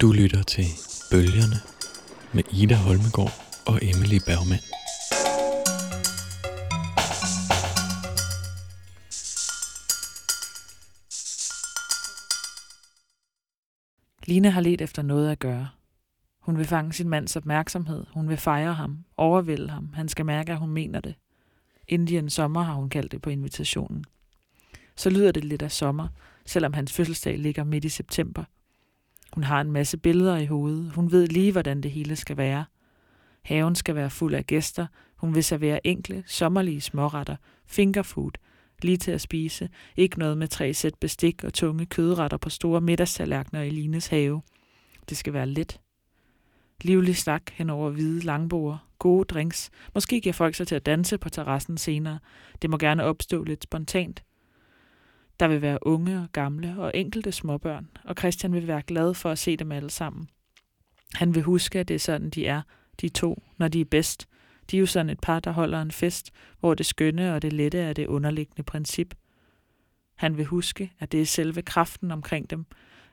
Du lytter til Bølgerne med Ida Holmegård og Emily Bergman. Line har let efter noget at gøre. Hun vil fange sin mands opmærksomhed. Hun vil fejre ham, overvælde ham. Han skal mærke, at hun mener det. Indian sommer har hun kaldt det på invitationen. Så lyder det lidt af sommer, selvom hans fødselsdag ligger midt i september. Hun har en masse billeder i hovedet. Hun ved lige, hvordan det hele skal være. Haven skal være fuld af gæster. Hun vil servere enkle, sommerlige småretter, fingerfood, lige til at spise. Ikke noget med tre sæt bestik og tunge kødretter på store middagstallerkener i Lines have. Det skal være let. Livlig snak hen over hvide langbord, gode drinks. Måske giver folk sig til at danse på terrassen senere. Det må gerne opstå lidt spontant. Der vil være unge og gamle og enkelte småbørn, og Christian vil være glad for at se dem alle sammen. Han vil huske, at det er sådan, de er, de to, når de er bedst. De er jo sådan et par, der holder en fest, hvor det skønne og det lette er det underliggende princip. Han vil huske, at det er selve kraften omkring dem,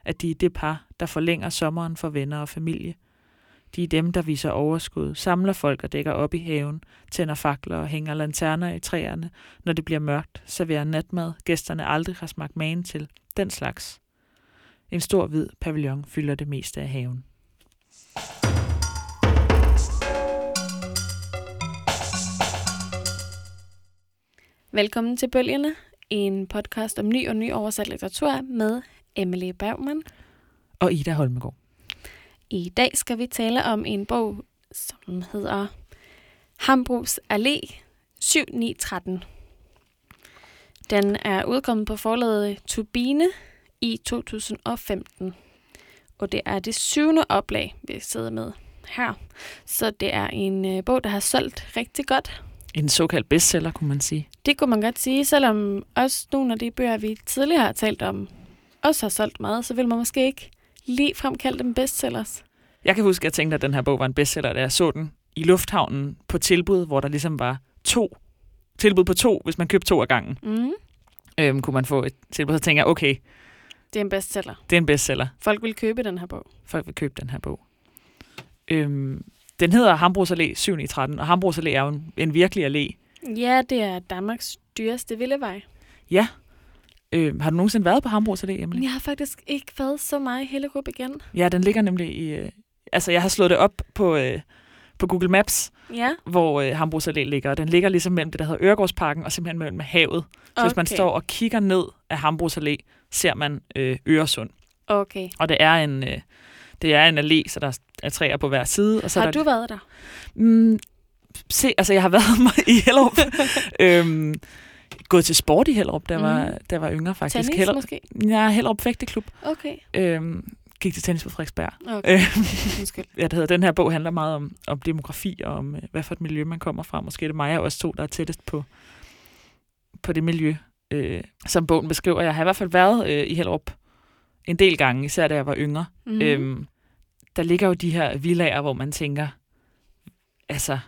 at de er det par, der forlænger sommeren for venner og familie. De er dem, der viser overskud, samler folk og dækker op i haven, tænder fakler og hænger lanterner i træerne, når det bliver mørkt, serverer natmad, gæsterne aldrig har smagt magen til. Den slags. En stor hvid pavillon fylder det meste af haven. Velkommen til Bølgerne, en podcast om ny og ny oversat litteratur med Emily Bergman. Og Ida Holmegård. I dag skal vi tale om en bog, som hedder Hambros Allé 7913. Den er udkommet på forlaget Turbine i 2015. Og det er det syvende oplag, vi sidder med her. Så det er en øh, bog, der har solgt rigtig godt. En såkaldt bestseller, kunne man sige. Det kunne man godt sige, selvom også nogle af de bøger, vi tidligere har talt om, også har solgt meget, så vil man måske ikke lige fremkalde dem bestsellers. Jeg kan huske, at jeg tænkte, at den her bog var en bestseller, da jeg så den i lufthavnen på tilbud, hvor der ligesom var to tilbud på to, hvis man købte to af gangen. Mm. Øhm, kunne man få et tilbud, så tænker jeg, okay, Det er en bestseller. det er en bestseller. Folk vil købe den her bog. Folk vil købe den her bog. Øhm, den hedder Hambros Allé 7 i 13, og Hambros Allé er jo en, en virkelig allé. Ja, det er Danmarks dyreste villevej. Ja. Øhm, har du nogensinde været på Hambros Allé, Emily? Jeg har faktisk ikke været så meget i Hellerup igen. Ja, den ligger nemlig i... Øh, altså, jeg har slået det op på, øh, på Google Maps, Ja, hvor øh, Hambros Allé ligger. Og den ligger ligesom mellem det, der hedder Øregårdsparken, og simpelthen mellem havet. Så okay. hvis man står og kigger ned af Hambros Allé, ser man øh, Øresund. okay. Og det er en... Øh, det er en allé, så der er træer på hver side. Og så Har der, du været der? Mm, se, altså jeg har været i Hellerup. øhm, gået til sport i Hellerup, da jeg var, Mhm. da var yngre faktisk. Tennis Hellerup, måske? ja, Hellerup Fægteklub. Okay. Øhm, gik til tennis på Frederiksberg. okay. Øh, Undskyld. ja, det hedder, den her bog handler meget om, om demografi og om, øh, hvad for et miljø man kommer fra. Måske er det mig og os to, der er tættest på, på det miljø, øh, som bogen beskriver. Jeg har i hvert fald været øh, i Hellerup en del gange, især da jeg var yngre. Mm. Mm. Øhm, der ligger jo de her villager, hvor man tænker, altså,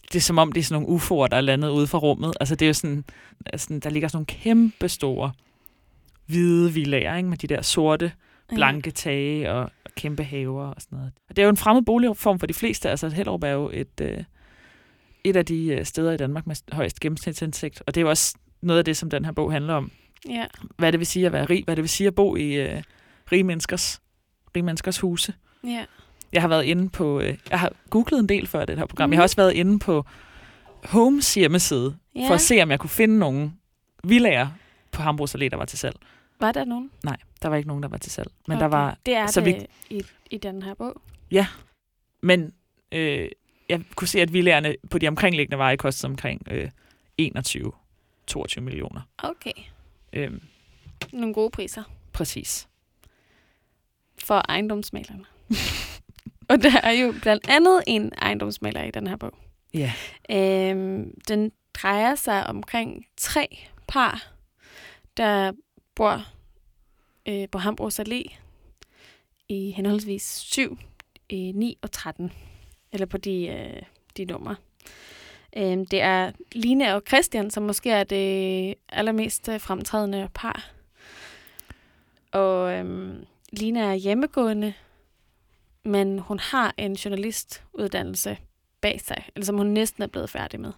det er som om, det er sådan nogle UFO'er, der er landet ude fra rummet. Altså, det er jo sådan, altså, der ligger sådan nogle kæmpe store hvide villager, ikke? med de der sorte, blanke tage og, og kæmpe haver og sådan noget. Og det er jo en fremmed boligform for de fleste. Altså, Hellerup er jo et, øh, et af de øh, steder i Danmark med højst gennemsnitsindsigt. Og det er jo også noget af det, som den her bog handler om. Ja. ja. Hvad det vil sige at være rig, hvad det vil sige at bo i øh, rige menneskers, rige menneskers huse. Ja. Jeg har været inde på, øh, jeg har googlet en del før det her program. Mhm. Jeg har også været inde på Homes hjemmeside, ja. for at se, om jeg kunne finde nogle villager på Hambros Allé, der var til salg. Var der nogen? Nej, der var ikke nogen, der var til salg. Men okay. der var, Det er så så vi- det i, i den her bog. men øh, jeg kunne se, at villagerne på de omkringliggende veje kostede omkring øh, 21-22 millioner. Okay. Øh, Nogle gode priser præcis. for ejendomsmalerne. Og der er jo blandt andet en ejendomsmaler i den her bog. Ja. Øhm, den drejer sig omkring tre par, der bor øh, på Hambros Allé i henholdsvis 7, øh, 9 og 13. Eller på de, øh, de numre. Øhm, det er Line og Christian, som måske er det allermest øh, fremtrædende par. Og øhm, Line er hjemmegående men hun har en journalistuddannelse bag sig, eller som hun næsten er blevet færdig med.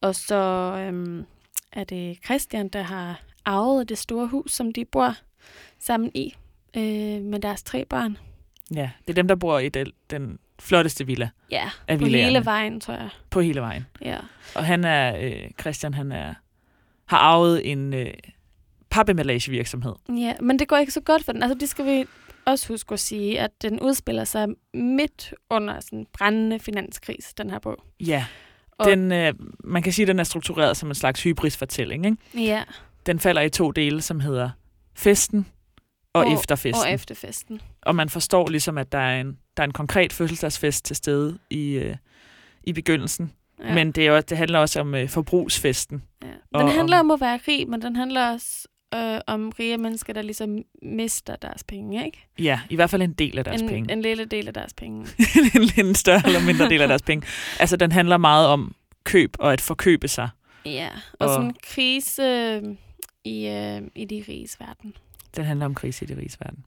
Og så øhm, er det Christian, der har arvet det store hus, som de bor sammen i, øh, med deres tre børn. Ja, det er dem, der bor i den, den flotteste villa Ja, af på hele vejen, tror jeg. På hele vejen. Ja. Og han er, øh, Christian, han er, har arvet en øh, pappemallagevirksomhed. ja, men det går ikke så godt for den. Altså, det skal vi også huske at sige, at den udspiller sig midt under sådan en brændende finanskrise, den her bog. Ja, Og- den, øh, man kan sige, at den er struktureret som en slags hybrisfortælling. Ikke? Ja, Den falder i to dele, som hedder festen og, Og- efterfesten. og efter festen. og man forstår ligesom, at der er en, der er en konkret fødselsdagsfest til stede i, øh, i begyndelsen. Ja. Men det, er også, det handler også om øh, forbrugsfesten. ja. og- Den handler om- om at være rig, men den handler også øh, om rige mennesker, der ligesom mister deres penge, ikke? Ja, i hvert fald en del af deres en, penge. en lille del af deres penge. en, en større eller mindre del af deres penge. Altså, den handler meget om køb og at forkøbe sig. Ja, og, Og- sådan en krise øh, i, øh, i de riges verden. Den handler om krise i det riges verden.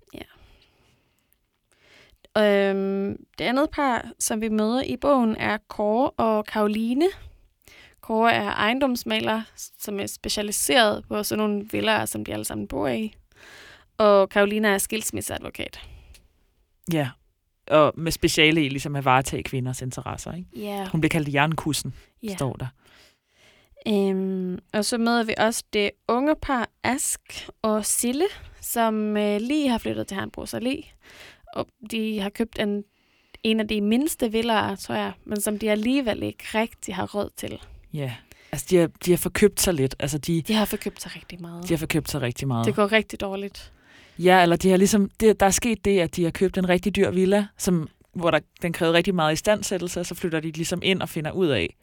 Øhm, det andet par, som vi møder i bogen, er Kåre og Karoline. Kåre er ejendomsmaler, som er specialiseret på sådan nogle villaer, som de alle sammen bor i. Og Karoline er skilsmisseadvokat. Ja, og med speciale i ligesom at varetage kvinders interesser. Ikke? Ja, Hun bliver kaldt jernkussen, ja. står der. Øhm, og så møder vi også det unge par Ask og Sille, som øh, lige har flyttet til Hanbros Allé. Og de har købt en, en af de mindste villaer, tror jeg, men som de alligevel ikke rigtig har råd til. Ja, altså de har, de har forkøbt sig lidt. Altså de, De har forkøbt sig rigtig meget. de har forkøbt sig rigtig meget. Det går rigtig dårligt. Ja, eller de har ligesom, det, der er sket det, at de har købt en rigtig dyr villa, som, hvor der, den krævede rigtig meget istandsættelse, og så flytter de ligesom ind og finder ud af,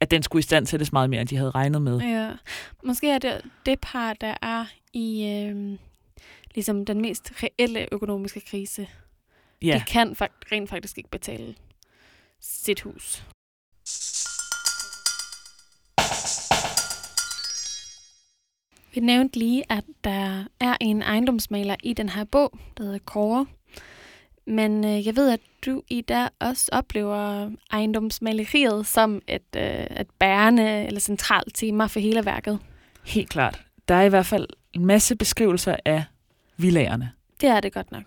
at den skulle istandsættes meget mere, end de havde regnet med. Ja. Måske er det det par, der er i øh, ligesom den mest reelle økonomiske krise. Ja, De kan fakt- rent faktisk ikke betale sit hus. Vi nævnte lige, at der er en ejendomsmaler i den her bog, der hedder Kåre. Men øh, jeg ved, at du i dag også oplever ejendomsmaleriet som et, øh, et bærende eller centralt tema for hele værket. helt klart. Der er i hvert fald en masse beskrivelser af villagerne. Det er det godt nok.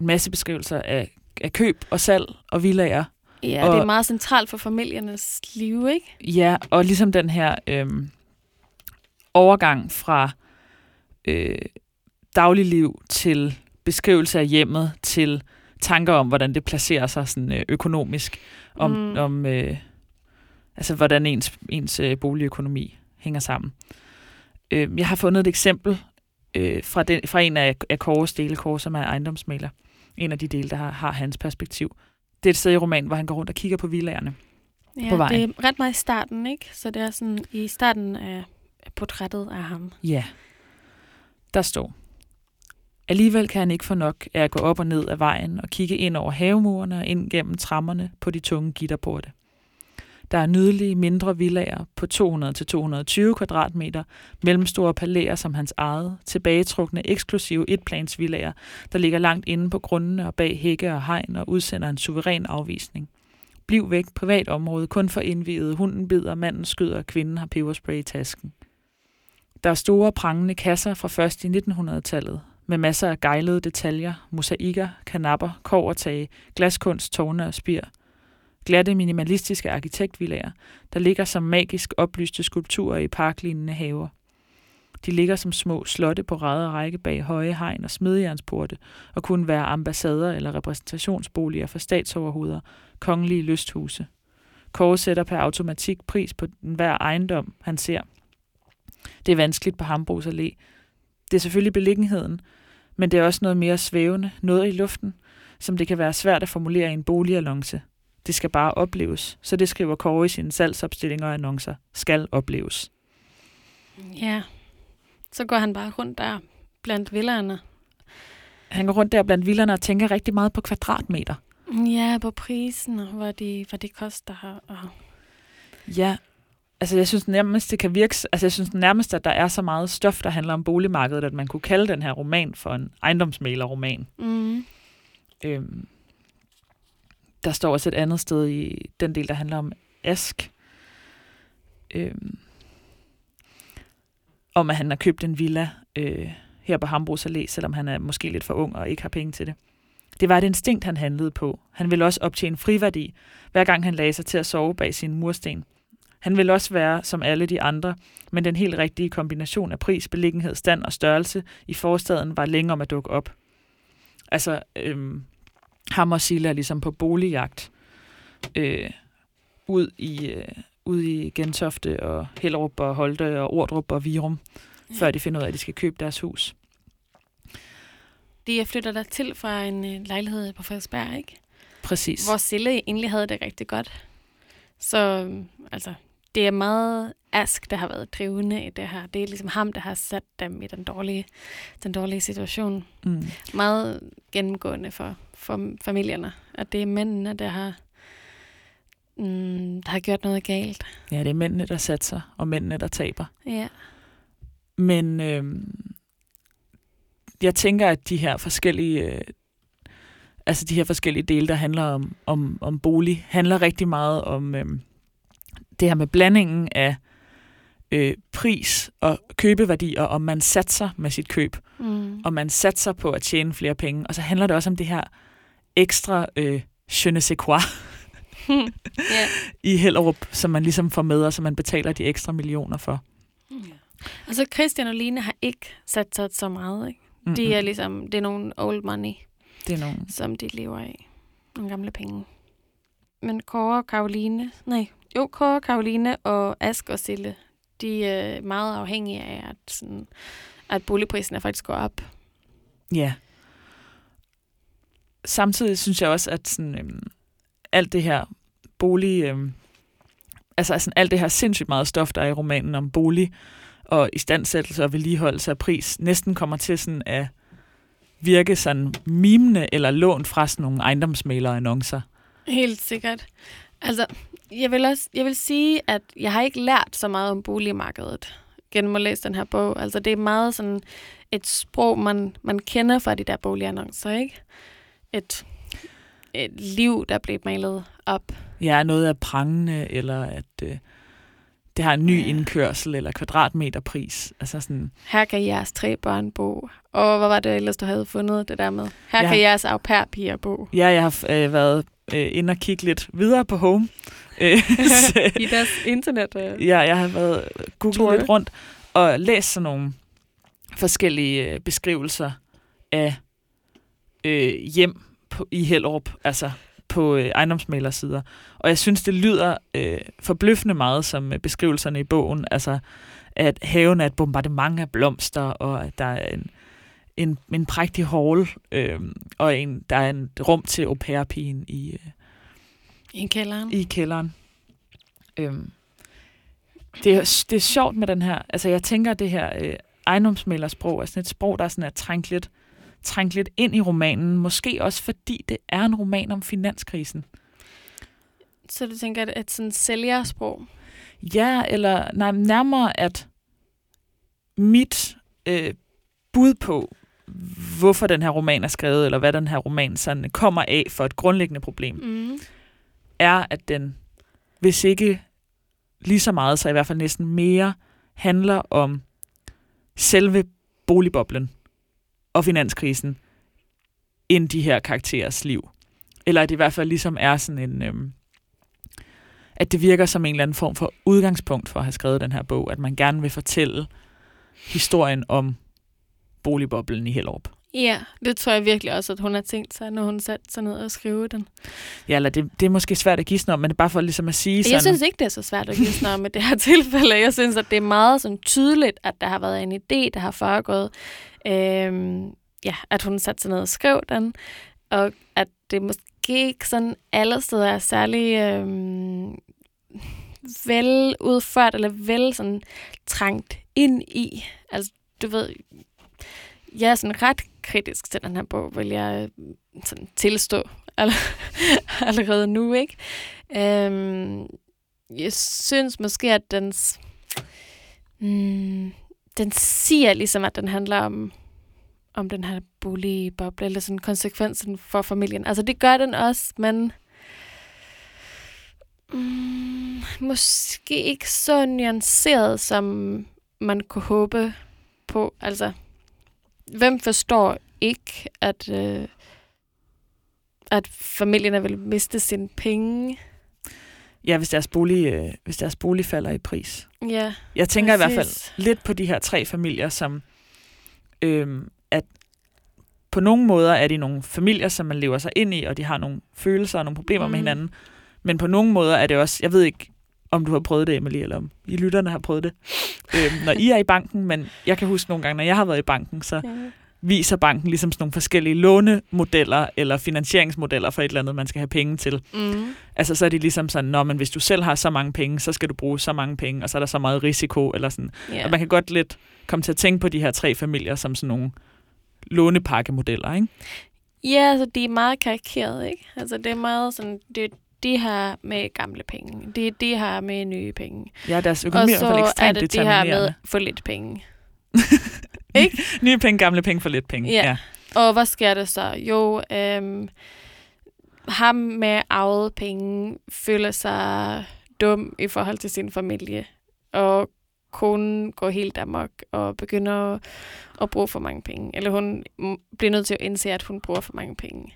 En masse beskrivelser af, af køb og salg og villager. Ja, Og- det er meget centralt for familiernes liv, ikke? Ja, og ligesom den her øhm, overgang fra øh, dagligliv til beskrivelse af hjemmet til tanker om, hvordan det placerer sig sådan, øh, økonomisk, om, Mm. om øh, altså, hvordan ens, ens øh, boligøkonomi hænger sammen. Øh, jeg har fundet et eksempel øh, fra, den, fra en af, af Kåres dele, Kåre, som er ejendomsmaler. En af de dele, der har, har hans perspektiv. Det er et sted i romanen, hvor han går rundt og kigger på villagerne. Ja, på vejen. det er ret meget i starten, ikke? Så det er sådan i starten af portrættet af ham. Ja. Der står. Alligevel kan han ikke få nok af at gå op og ned ad vejen og kigge ind over havemurene og ind gennem trammerne på de tunge gitterporte. Der er nydelige mindre villager på 200-220 kvadratmeter, mellemstore palæer som hans eget, tilbagetrukne eksklusive etplansvillager, der ligger langt inde på grundene og bag hække og hegn og udsender en suveræn afvisning. Bliv væk, privat område, kun for indviede, hunden bider, manden skyder, og kvinden har peberspray i tasken. Der er store prangende kasser fra først i 1900-tallet, med masser af gejlede detaljer, mosaikker, kanapper, kovertage, glaskunst, tårne og spir. Glatte minimalistiske arkitektvillager, der ligger som magisk oplyste skulpturer i parklignende haver. De ligger som små slotte på ræde og række bag høje hegn og smedjernsporte, og kunne være ambassader eller repræsentationsboliger for statsoverhoveder, kongelige lysthuse. Kåre sætter per automatik pris på den hver ejendom, han ser. Det er vanskeligt på Hambros Allé. Det er selvfølgelig beliggenheden, men det er også noget mere svævende, noget i luften, som det kan være svært at formulere i en boligannonce. Det skal bare opleves, så det skriver Kåre i sine salgsopstillinger og annoncer. Skal opleves. Ja. Så går han bare rundt der blandt villaerne. Han går rundt der blandt villerne og tænker rigtig meget på kvadratmeter. Ja, på prisen, og hvad de, hvad det koster. Og... Ja, altså jeg synes nærmest, det kan virke, altså jeg synes nærmest, at der er så meget stof, der handler om boligmarkedet, at man kunne kalde den her roman for en ejendomsmælerroman. Mm. Øhm, der står også et andet sted i den del, der handler om Ask. Øhm, om at han har købt en villa øh, her på Hambros Allé, selvom han er måske lidt for ung og ikke har penge til det. Det var et instinkt, han handlede på. Han ville også optjene friværdi, hver gang han lagde sig til at sove bag sin mursten. Han ville også være som alle de andre, men den helt rigtige kombination af pris, beliggenhed, stand og størrelse i forstaden var længe om at dukke op. Altså, øhm, ham og Silla er ligesom på boligjagt øh, ud i øh, ud i Gentofte og Hellerup og Holte og Ordrup og Virum, ja. før de finder ud af, at de skal købe deres hus. De flytter der til fra en øh, lejlighed på Frederiksberg, ikke? Præcis. Hvor Sille egentlig havde det rigtig godt. Så altså, det er meget Ask, der har været drivende i det her. Det er ligesom ham, der har sat dem i den dårlige, den dårlige situation. Mm. Meget gennemgående for, for familierne, at det er mændene, der har, mm, der har gjort noget galt. Ja, det er mændene, der satser, og mændene, der taber. Ja. Men øh, jeg tænker, at de her forskellige... Øh, altså de her forskellige dele, der handler om, om, om bolig, handler rigtig meget om øh, det her med blandingen af øh, pris og købeværdi, og om man satser med sit køb, Mm. og man satser på at tjene flere penge. Og så handler det også om det her ekstra øh, je ne sais quoi ja. i Hellerup, som man ligesom får med, og som man betaler de ekstra millioner for. Altså Christian og Line har ikke sat sig så meget, ikke? Mm-mm. De er ligesom, det er nogle old money, det er nogle... som de lever af. Nogle gamle penge. Men Kåre og Karoline, nej, jo, Kåre, Karoline og Ask og Sille, de er meget afhængige af, at, sådan, at boligprisen er faktisk går op. Ja. Samtidig synes jeg også, at sådan, øhm, alt det her bolig... Øhm, altså sådan, alt det her sindssygt meget stof, der er i romanen om bolig og istandsættelse og vedligeholdelse af pris, næsten kommer til sådan at virke sådan mimende eller lånt fra sådan nogle ejendomsmalere-annoncer. Helt sikkert. Altså, jeg vil, også, jeg vil sige, at jeg har ikke lært så meget om boligmarkedet gennem at læse den her bog. Altså, det er meget sådan et sprog, man, man kender fra de der boligannoncer, ikke? Et, et liv, der blev malet op. Ja, noget er prangende, eller at øh, det har en ny indkørsel, eller kvadratmeterpris. Altså sådan, Her kan jeres tre børn bo. Og hvad var det ellers, du havde fundet det der med? Her Ja. kan jeres au pair-piger bo. ja, jeg har øh, været øh, inde og kigge lidt videre på Home. Øh, så- I deres internet. Øh. Ja, jeg har været googlet lidt rundt og læst sådan nogle forskellige øh, beskrivelser af øh, hjem på, i Hellerup, altså på øh, ejendomsmalersider. Og jeg synes, det lyder øh, forbløffende meget som øh, beskrivelserne i bogen. Altså, at haven er et bombardement af blomster, og at der er en, en, en prægtig hall, øh, og en, der er en rum til au pair-pigen i, øh, I kælderen. i kælderen. Øhm, det, er, det er sjovt med den her, altså jeg tænker, at det her øh, ejendomsmælersprog er sådan et sprog, der er sådan er trængt lidt, trængt lidt ind i romanen, måske også fordi det er en roman om finanskrisen. Så du tænker, at et sådan sælgersprog? Ja, eller nej, nærmere at mit øh, bud på, hvorfor den her roman er skrevet, eller hvad den her roman sådan kommer af for et grundlæggende problem, Mm. er, at den, hvis ikke lige så meget, så i hvert fald næsten mere, handler om selve boligboblen og finanskrisen, end de her karakterers liv. Eller at det i hvert fald ligesom er sådan en... Øhm, at det virker som en eller anden form for udgangspunkt for at have skrevet den her bog, at man gerne vil fortælle historien om boligboblen i Hellerup. Ja, det tror jeg virkelig også, at hun har tænkt sig, når hun satte sig ned og skrive den. Ja, eller det, det er måske svært at gisne om, men det er bare for ligesom at sige sådan... Jeg synes ikke, det er så svært at give noget med det her tilfælde. Jeg synes, at det er meget sådan tydeligt, at der har været en idé, der har foregået. Øhm, ja, at hun satte sig ned og skrev den, og at det måske ikke sådan alle steder er særlig øhm, vel udført, eller vel sådan trængt ind i. Altså, du ved, jeg er sådan ret kritisk til den her bog, vil jeg øh, sådan tilstå allerede nu, ikke? Øhm, jeg synes måske, at dens, mm, den siger ligesom, at den handler om, om den her boligboble, eller sådan konsekvensen for familien. Altså det gør den også, men Mm, måske ikke så nuanceret, som man kunne håbe på. Altså, hvem forstår ikke, at, øh, at familierne vil miste sine penge? Ja, hvis deres, bolig, øh, hvis deres bolig falder i pris. Ja, Jeg tænker Præcis. i hvert fald lidt på de her tre familier, som øhm, at på nogle måder er de nogle familier, som man lever sig ind i, og de har nogle følelser og nogle problemer mm. med hinanden. Men på nogle måder er det også, jeg ved ikke, om du har prøvet det, Emily, eller om I lytterne har prøvet det, øhm, når I er i banken, men jeg kan huske nogle gange, når jeg har været i banken, så Ja. viser banken ligesom sådan nogle forskellige lånemodeller eller finansieringsmodeller for et eller andet, man skal have penge til. Mm. Altså så er det ligesom sådan, når men hvis du selv har så mange penge, så skal du bruge så mange penge, og så er der så meget risiko, eller sådan. Ja. Og man kan godt lidt komme til at tænke på de her tre familier som sådan nogle lånepakkemodeller, ikke? Ja, altså de er meget karikeret, ikke? Altså det er meget sådan, det, de har med gamle penge, det de har med nye penge. Ja, deres økonomi er i hvert fald er ekstremt det de her med for lidt penge. Nye penge, gamle penge for lidt penge. Ja. Og hvad sker der så? Jo, øhm, ham med arvet penge føler sig dum i forhold til sin familie. Og konen går helt amok og begynder at, at bruge for mange penge. Eller hun bliver nødt til at indse, at hun bruger for mange penge.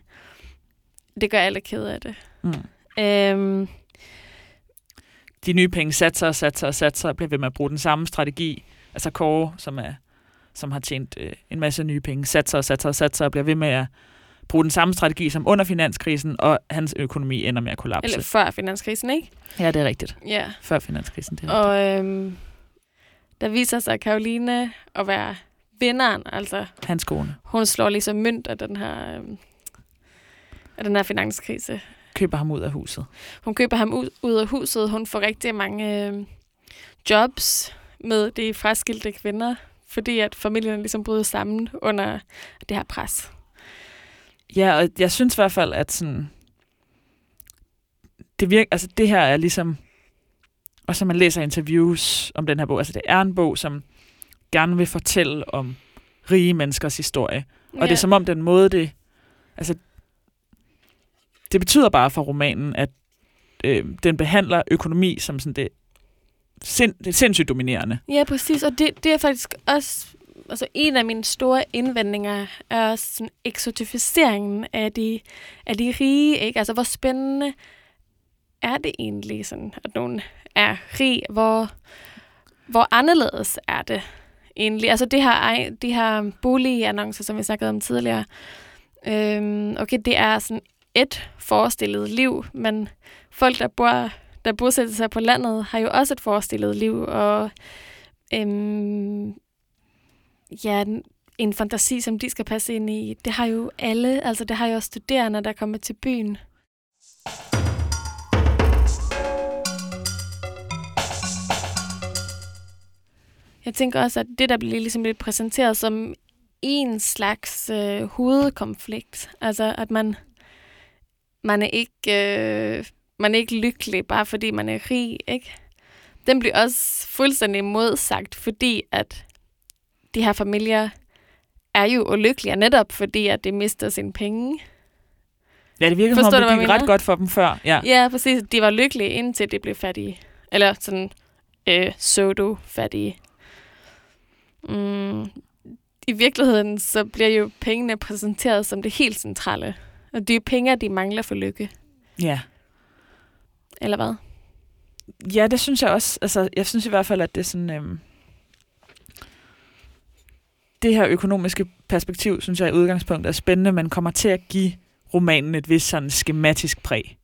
Det gør alle ked af det. Mm. Øhm, De nye penge satser og satser og satser og bliver ved med at bruge den samme strategi. Altså Kåre, som, er, som har tjent øh, en masse nye penge, satser og satser og satser og bliver ved med at bruge den samme strategi som under finanskrisen, og hans økonomi ender med at kollapse. eller før finanskrisen, ikke? Ja, det er rigtigt. Ja. Før finanskrisen. Det er rigtigt. Og øhm, der viser sig Karoline at være vinderen. Altså, Hans kone hun slår ligesom mønt af den her, øhm, af den her finanskrise. Køber ham ud af huset. Hun køber ham ud, ud af huset. Hun får rigtig mange øhm, jobs med de fraskilte kvinder, fordi at familierne ligesom bryder sammen under det her pres. Ja, og jeg synes i hvert fald, at sådan, det, virker, altså det her er ligesom, og så man læser interviews om den her bog, altså det er en bog, som gerne vil fortælle om rige menneskers historie. Og ja. det er som om den måde, det, altså, det betyder bare for romanen, at øh, den behandler økonomi som sådan det, sind, det sindssygt dominerende. Ja, præcis. Og det, det er faktisk også altså en af mine store indvendinger er også sådan eksotificeringen af de, af de rige. Ikke? Altså, hvor spændende er det egentlig, sådan, at nogen er rig? Hvor, hvor anderledes er det egentlig? Altså, det her, de her boligannoncer, som vi snakkede om tidligere, øhm, okay, det er sådan et forestillet liv, men folk, der bor der bosætter sig på landet, har jo også et forestillet liv, og øhm, ja, en- fantasi, som de skal passe ind i. Det har jo alle, altså det har jo også studerende, der kommer til byen. Jeg tænker også, at det, der bliver ligesom lidt præsenteret som en slags øh, hovedkonflikt, altså at man, man er ikke... Øh, man er ikke lykkelig, bare fordi man er rig, ikke? Den bliver også fuldstændig modsagt, fordi at de her familier er jo ulykkelige, netop fordi at de mister sine penge. Ja, det virker som Forstår om, du, det gik ret godt for dem før. Ja. Ja, præcis. De var lykkelige, indtil de blev fattige. Eller sådan øh, pseudo-fattige. Mm. I virkeligheden, så bliver jo pengene præsenteret som det helt centrale. Og det er penge, de mangler for lykke. ja. Eller hvad? Ja, det synes jeg også. Altså, jeg synes i hvert fald, at det er sådan... Øhm, det her økonomiske perspektiv, synes jeg i udgangspunktet er spændende, men kommer til at give romanen et vist sådan skematisk præg.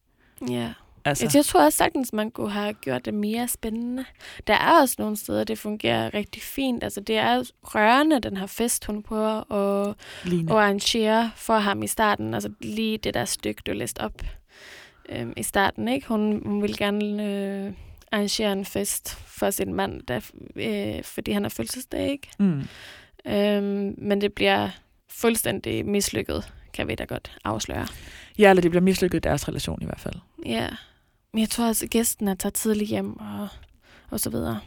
Ja. Altså, Altså. Jeg tror også sagtens, man kunne have gjort det mere spændende. Der er også nogle steder, det fungerer rigtig fint. Altså, det er rørende, den her fest, hun prøver at, at arrangere for ham i starten. Altså lige det der stykke, du læste op øhm, i starten. ikke? Hun, hun vil gerne øh, arrangere en fest for sin mand, der, øh, fordi han har fødselsdag. Ikke? Mm. Øhm, men det bliver fuldstændig mislykket, kan vi da godt afsløre. Ja, eller det bliver mislykket i deres relation i hvert fald. Ja, men jeg tror også, at gæsten er taget tidligt hjem og, og så videre.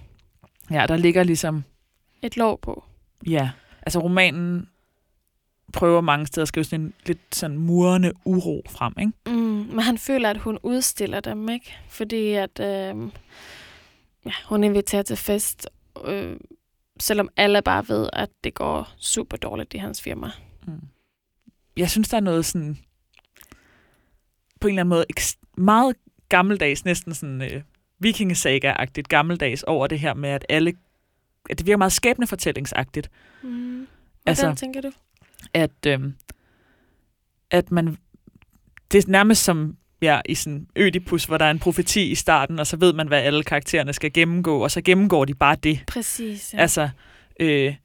Ja, der ligger ligesom... Et lov på. Ja, altså romanen prøver mange steder at skrive sådan en lidt sådan murende uro frem, ikke? Mm, men han føler, at hun udstiller dem, ikke? Fordi at øh, ja, hun inviterer til fest, øh, selvom alle bare ved, at det går super dårligt i hans firma. Mm. Jeg synes, der er noget sådan, på en eller anden måde, meget gammeldags, næsten sådan øh, vikingesaga-agtigt gammeldags over det her med, at alle, at det virker meget skæbnefortællingsagtigt, Mm. Hvordan Altså- tænker du? at, øh, at man, det er nærmest som ja, i sådan Ødipus, hvor der er en profeti i starten, og så ved man, hvad alle karaktererne skal gennemgå, og så gennemgår de bare det. Præcis, ja. Altså, øh,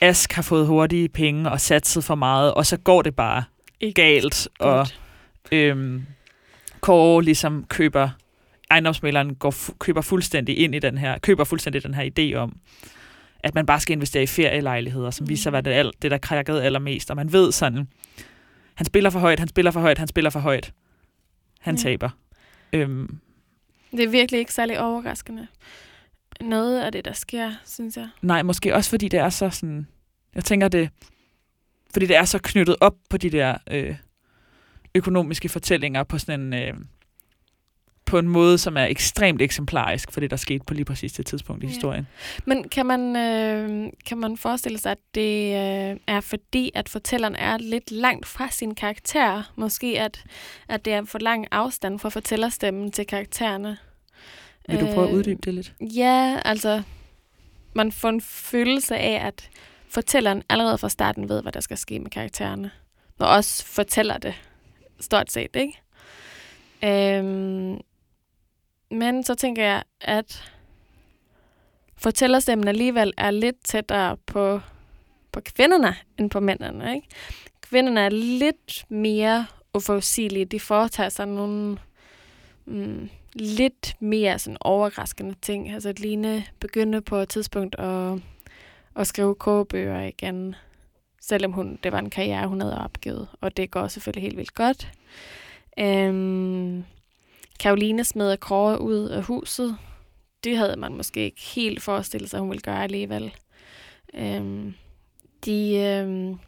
Ask har fået hurtige penge og satset for meget, og så går det bare Ikke galt, og godt. øhm, Kåre ligesom køber, ejendomsmæleren går køber fuldstændig ind i den her, køber fuldstændig den her idé om, at man bare skal investere i ferielejligheder, som Mm. viser være det, al- det der krækkede allermest, og man ved sådan, han spiller for højt, han spiller for højt, han spiller for højt. Han Ja. taber. Øhm, Det er virkelig ikke særlig overraskende. Noget af det, der sker, synes jeg. nej, måske også fordi det er så sådan, jeg tænker det, fordi det er så knyttet op på de der øh, økonomiske fortællinger på sådan en, øh, på en måde, som er ekstremt eksemplarisk for det, der skete på lige præcis det tidspunkt i Ja. historien. Men kan man, øh, kan man forestille sig, at det øh, er fordi, at fortælleren er lidt langt fra sin karakter? Måske at, at det er for lang afstand fra fortællerstemmen til karaktererne? Vil du prøve at Øh, uddybe det lidt? Ja, altså, man får en følelse af, at fortælleren allerede fra starten ved, hvad der skal ske med karaktererne. Og også fortæller det, stort set, ikke? Øhm, men så tænker jeg, at fortællerstemmen alligevel er lidt tættere på, på kvinderne, end på mændene, ikke? Kvinderne er lidt mere uforudsigelige. De foretager sig nogle mm, lidt mere sådan overraskende ting. Altså Line begyndte på et tidspunkt at, at skrive kogebøger igen, selvom hun, det var en karriere, hun havde opgivet, og det går selvfølgelig helt vildt godt. Øhm, Karoline smed Kåre ud af huset. Det havde man måske ikke helt forestillet sig, hun ville gøre alligevel. Øhm, de, øhm,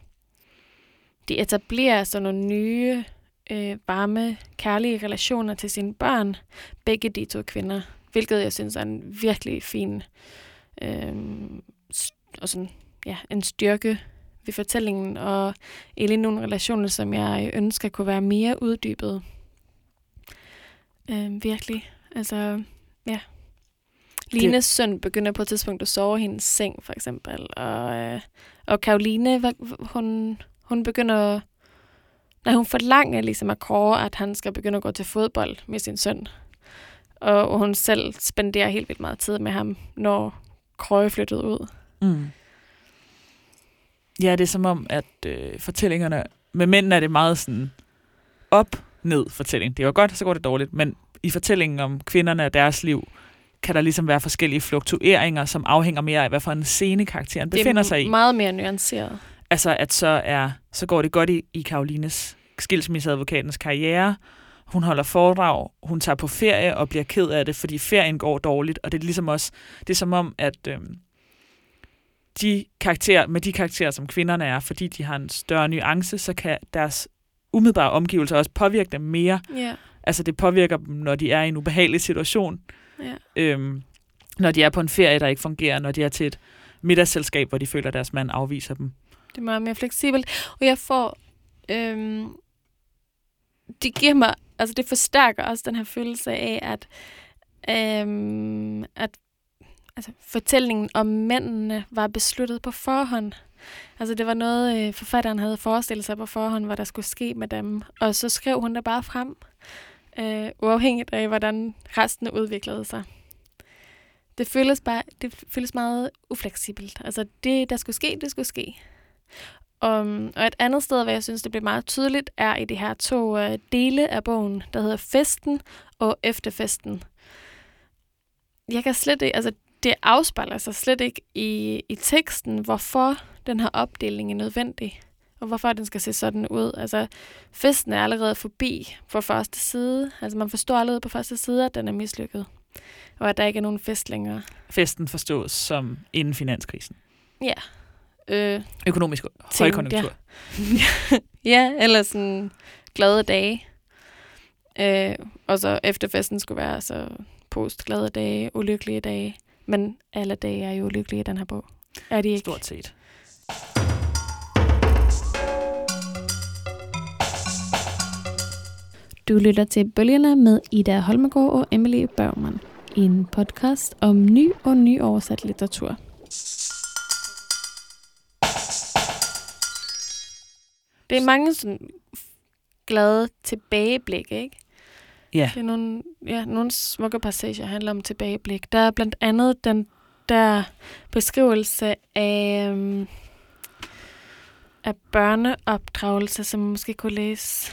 de etablerer sådan nogle nye, øh, varme, kærlige relationer til sine børn, begge de to kvinder, hvilket jeg synes er en virkelig fin øh, og sådan, ja, en styrke ved fortællingen, og egentlig nogle relationer, som jeg ønsker kunne være mere uddybet. Øh, virkelig. Altså, ja. Lines det... søn begynder på et tidspunkt at sove i hendes seng, for eksempel. Og, øh, og Karoline, hun, hun begynder... Når hun forlanger ligesom af Kåre, at han skal begynde at gå til fodbold med sin søn. Og, og hun selv spenderer helt vildt meget tid med ham, når Kåre flyttede ud. Mm. Ja, det er som om, at øh, fortællingerne... Med mændene er det meget sådan op-ned fortælling. Det var godt, så går det dårligt. Men i fortællingen om kvinderne og deres liv, kan der ligesom være forskellige fluktueringer, som afhænger mere af, hvad for en scene karakteren befinder det er sig i. meget mere nuanceret. Altså, at så, er, så går det godt i, i Karolines skilsmisseadvokatens karriere. Hun holder foredrag, hun tager på ferie og bliver ked af det, fordi ferien går dårligt. Og det er ligesom også, det er som om, at øhm, de karakterer, med de karakterer, som kvinderne er, fordi de har en større nuance, så kan deres umiddelbare omgivelser også påvirke dem mere. Ja, Altså, det påvirker dem, når de er i en ubehagelig situation. ja. Øhm, når de er på en ferie, der ikke fungerer, når de er til et middagsselskab, hvor de føler, at deres mand afviser dem. Det er meget mere fleksibelt. Og jeg får... Øhm, det giver mig... Altså, det forstærker også den her følelse af, at, øhm, at altså, fortællingen om mændene var besluttet på forhånd. Altså, det var noget, øh, forfatteren havde forestillet sig på forhånd, hvad der skulle ske med dem. Og så skrev hun det bare frem, øh, uafhængigt af, hvordan resten udviklede sig. Det føles, bare, det føles meget ufleksibelt. Altså, det, der skulle ske, det skulle ske. Um, og et andet sted, hvor jeg synes, det bliver meget tydeligt, er i de her to uh, dele af bogen, der hedder Festen og Efterfesten. Jeg kan slet ikke, altså det afspejler sig slet ikke i, i teksten, hvorfor den her opdeling er nødvendig, og hvorfor den skal se sådan ud. Altså, festen er allerede forbi på første side. Altså, man forstår allerede på første side, at den er mislykket, og at der ikke er nogen fest længere. Festen forstås som inden finanskrisen. Ja, øh, Økonomisk højkonjunktur. ja, eller sådan glade dage. Øh, og så efterfesten skulle være så post glade dage, ulykkelige dage. Men alle dage er jo ulykkelige i den her bog. Er de ikke? Stort set. Du lytter til Bølgerne med Ida Holmegård og Emily Bergman. En podcast om ny og nyoversat litteratur. Det er mange sådan glade tilbageblik, ikke? Ja. Det er nogle, ja, nogle smukke passager handler om tilbageblik. Der er blandt andet den der beskrivelse af, um, af børneopdragelse, som man måske kunne læse,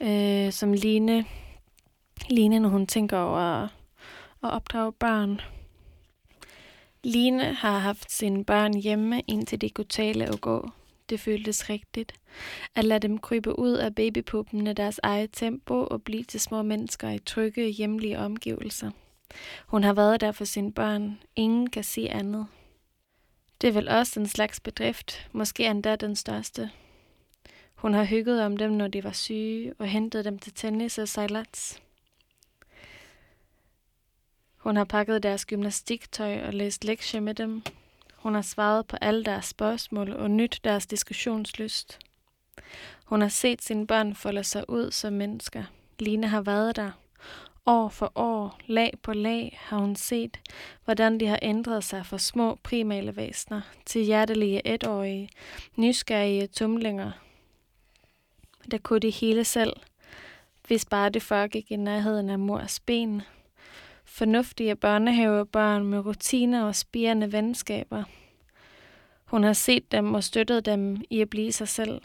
øh, som Line, Line, når hun tænker over at, at opdrage børn. Line har haft sine børn hjemme, indtil de kunne tale og gå. Det føltes rigtigt. At lade dem krybe ud af babypuppen af deres eget tempo og blive til små mennesker i trygge, hjemlige omgivelser. Hun har været der for sine børn. Ingen kan sige andet. Det er vel også en slags bedrift, måske endda den største. Hun har hygget om dem, når de var syge, og hentet dem til tennis og sejlats. Hun har pakket deres gymnastiktøj og læst lektier med dem. Hun har svaret på alle deres spørgsmål og nyt deres diskussionslyst. Hun har set sine børn folde sig ud som mennesker. Line har været der. År for år, lag på lag, har hun set, hvordan de har ændret sig fra små primale væsner til hjertelige etårige, nysgerrige tumlinger. Der kunne de hele selv, hvis bare det foregik i nærheden af mors ben. Fornuftige børnehavebørn med rutiner og spirende venskaber. Hun har set dem og støttet dem i at blive sig selv.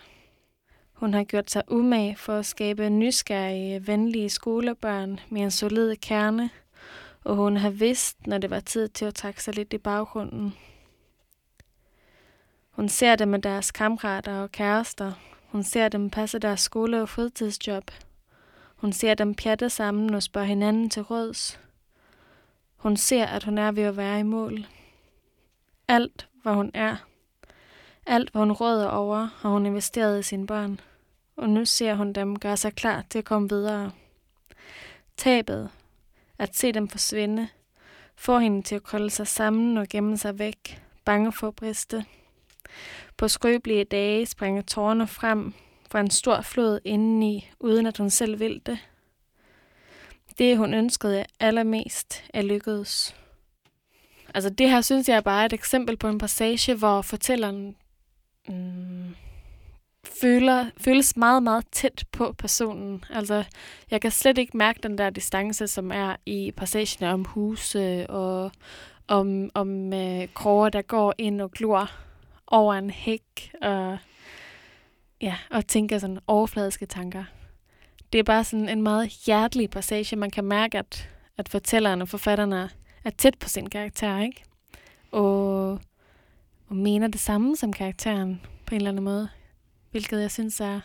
Hun har gjort sig umage for at skabe nysgerrige, venlige skolebørn med en solid kerne, og hun har vidst, når det var tid til at trække sig lidt i baggrunden. Hun ser dem med deres kammerater og kærester. Hun ser dem passe deres skole- og fritidsjob. Hun ser dem pjatte sammen og spørge hinanden til råds. Hun ser, at hun er ved at være i mål. Alt, hvad hun er, alt, hvad hun råder over, har hun investeret i sine børn. Og nu ser hun dem gøre sig klar til at komme videre. Tabet, at se dem forsvinde, får hende til at krølle sig sammen og gemme sig væk, bange for at briste. På skrøbelige dage springer tårerne frem fra en stor flod indeni, uden at hun selv vil det. Det, hun ønskede allermest, er lykkedes. Altså det her synes jeg er bare et eksempel på en passage, hvor fortælleren mm, føler, føles meget, meget tæt på personen. Altså, jeg kan slet ikke mærke den der distance, som er i passagen om huse og om, om øh, kroger, der går ind og glor over en hæk og, ja, og tænker sådan overfladiske tanker. Det er bare sådan en meget hjertelig passage. Man kan mærke, at, at fortælleren og forfatteren er tæt på sin karakter, ikke? Og, og mener det samme som karakteren på en eller anden måde. Hvilket jeg synes er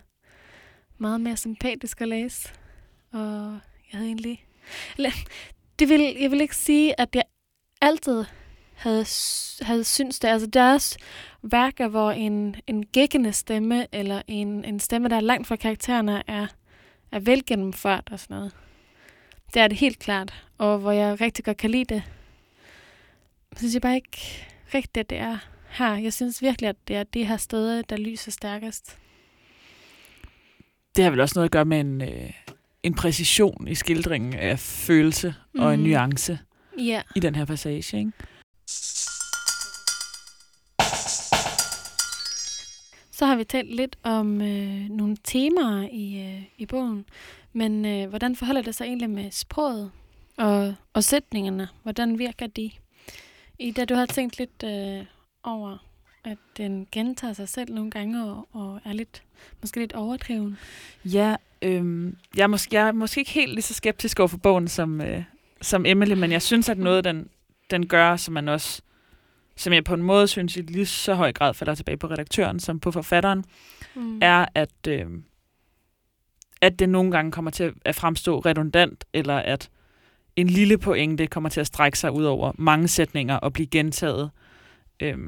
meget mere sympatisk at læse. Og jeg havde egentlig... Eller, det vil, jeg vil ikke sige, at jeg altid havde, havde syntes det. Altså deres værker, hvor en, en gækkende stemme, eller en, en stemme, der er langt fra karaktererne, er, er velgennemført og sådan noget. Det er det helt klart. Og hvor jeg rigtig godt kan lide det, synes jeg bare ikke rigtigt, at det er her. Jeg synes virkelig, at det er det her sted, der lyser stærkest. Det har vel også noget at gøre med en, øh, en præcision i skildringen af følelse mm. og en Mhm. nuance Ja. i den her passage. Ikke? Så har vi talt lidt om øh, nogle temaer i, øh, i bogen. Men øh, hvordan forholder det sig egentlig med sproget og, og sætningerne? Hvordan virker de? Ida, du har tænkt lidt øh, over, at den gentager sig selv nogle gange og, og er lidt, måske lidt overdreven. Ja, øh, jeg, er måske, jeg er måske ikke helt lige så skeptisk over for bogen som, øh, som Emily, men jeg synes, at noget, den, den gør, som man også som jeg på en måde synes i lige så høj grad falder tilbage på redaktøren som på forfatteren, Mm. er, at, øh, at det nogle gange kommer til at fremstå redundant, eller at en lille pointe kommer til at strække sig ud over mange sætninger og blive gentaget. Øh,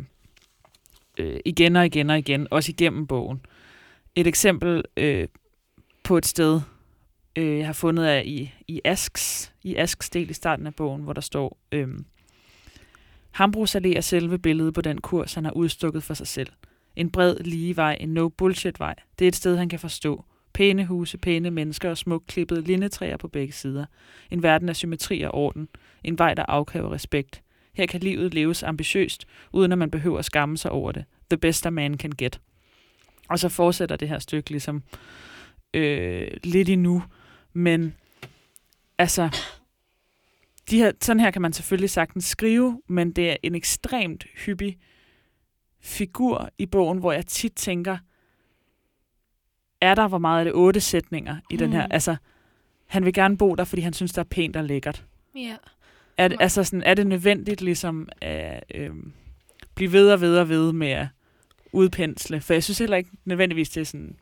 øh, igen og igen og igen, også igennem bogen. Et eksempel øh, på et sted, øh, jeg har fundet af i, i Asks, i Asks del i starten af bogen, hvor der står, øh, Hambros selve billedet på den kurs, han har udstukket for sig selv. En bred, lige vej, en no-bullshit-vej. Det er et sted, han kan forstå. Pæne huse, pæne mennesker og smukt klippede lindetræer på begge sider. En verden af symmetri og orden. En vej, der afkræver respekt. Her kan livet leves ambitiøst, uden at man behøver at skamme sig over det. The best a man can get. Og så fortsætter det her stykke ligesom øh, lidt endnu, men altså, de her, sådan her kan man selvfølgelig sagtens skrive, men det er en ekstremt hyppig figur i bogen, hvor jeg tit tænker, er der, hvor meget er det, otte sætninger i mm. den her? Mm. Altså, han vil gerne bo der, fordi han synes, der er pænt og lækkert. Ja. Er, det, altså sådan, er det nødvendigt ligesom at øh, blive ved og ved og ved med at udpensle? For jeg synes heller ikke nødvendigvis, det er sådan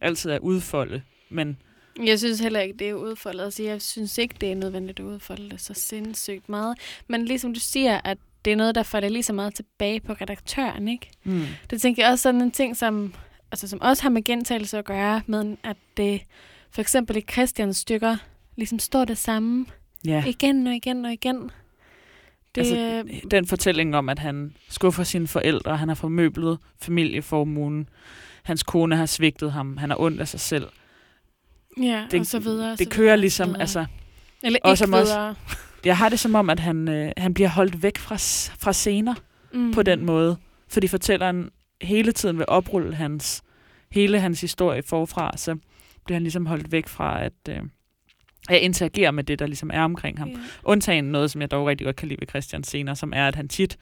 altid at udfolde, men Jeg synes heller ikke, det er udfoldet. Altså, jeg synes ikke, det er nødvendigt at udfolde det så sindssygt meget. Men ligesom du siger, at det er noget, der falder lige så meget tilbage på redaktøren, ikke? mm. Det tænker jeg også sådan en ting, som, altså, som også har med gentagelse at gøre, men at det for eksempel i Christians stykker ligesom står det samme ja. igen og igen og igen. Det, Altså, altså, den fortælling om, at han skuffer sine forældre, han har formøblet familieformuen, hans kone har svigtet ham, han har ondt af sig selv. Ja, det- og så videre. og Det så kører videre, og ligesom, videre. altså, Eller og ikke også- videre. jeg har det som om, at han, øh, han bliver holdt væk fra, fra scener Mm. på den måde, fordi fortælleren hele tiden vil oprulle hans, hele hans historie forfra, så bliver han ligesom holdt væk fra at, øh, at interagere med det, der ligesom er omkring ham. Ja. Undtagen noget, som jeg dog rigtig godt kan lide ved Christian scener, som er, at han tit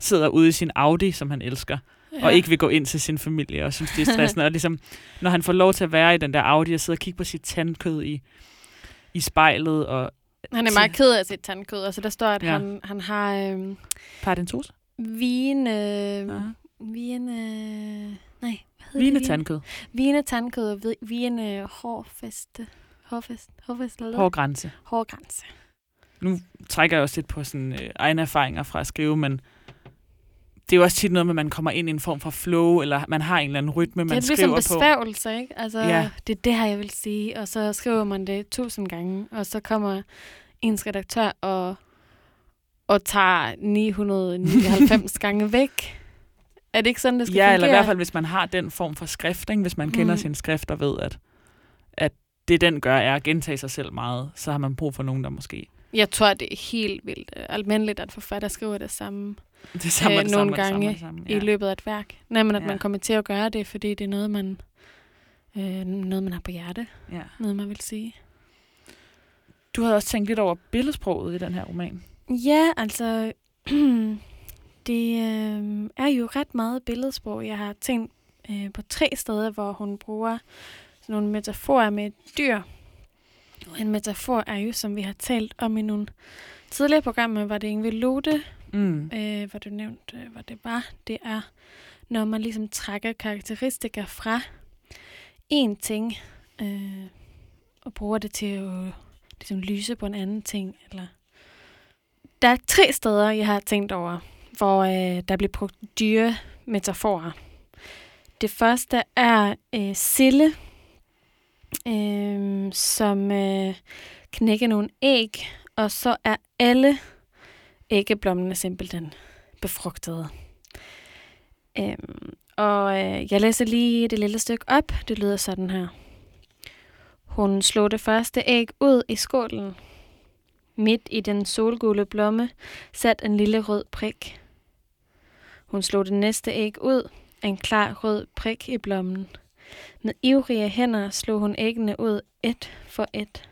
sidder ude i sin Audi, som han elsker, ja. og ikke vil gå ind til sin familie, og synes, det er stressende. og ligesom, når han får lov til at være i den der Audi, og sidde og kigge på sit tandkød i, i spejlet, og Han er meget ked af sit tandkød. Altså, der står, at Ja. han, han har øhm, paradentose. vine... Ja. Vine... Nej, hvad Vine det? tandkød. Vine tandkød og vi- vine hårfeste. Hårfest, hårfest eller Hård grænse. Hårgrænse. trækker jeg også lidt på sådan, øh, egne erfaringer fra at skrive, men det er jo også tit noget med, at man kommer ind i en form for flow, eller man har en eller anden rytme, man det er skriver ligesom på. besværgelse, ikke? Altså, Ja. ja. det er det her, jeg vil sige. Og så skriver man det tusind gange, og så kommer ens redaktør og, og tager 999 gange væk. Er det ikke sådan, det skal Ja, fungere? eller i hvert fald, hvis man har den form for skrift, ikke? hvis man kender Mm. sin skrift og ved, at, at det, den gør, er at gentage sig selv meget, så har man brug for nogen, der måske Jeg tror, det er helt vildt øh, almindeligt, at forfatter skriver det samme det samme, Øh, det nogle samme, og det samme, gange og det samme. ja. i løbet af et værk. Nej, men at Ja. ja. man kommer til at gøre det, fordi det er noget, man, øh, noget, man har på hjerte. Ja. Noget, man vil sige. Du havde også tænkt lidt over billedsproget i den her roman. Ja, altså, det øh, er jo ret meget billedsprog. Jeg har tænkt øh, på tre steder, hvor hun bruger sådan nogle metaforer med et dyr. Og en metafor er jo, som vi har talt om i nogle tidligere programmer, var det Ingrid Lode, Mm. øh, hvor du nævnte, øh, hvor det var. Det er, når man ligesom trækker karakteristika fra en ting, øh, og bruger det til at ligesom lyse på en anden ting. Eller der er tre steder, jeg har tænkt over, hvor øh, der bliver brugt dyre metaforer. Det første er øh, Sille, øh, som øh, knækker nogle æg, og så er alle æggeblommene simpelthen befrugtede. Øhm, og øh, jeg læser lige det lille stykke op. Det lyder sådan her. Hun slog det første æg ud i skålen. Midt i den solgule blomme sat en lille rød prik. Hun slog det næste æg ud, en klar rød prik i blommen. Med ivrige hænder slog hun æggene ud et for et.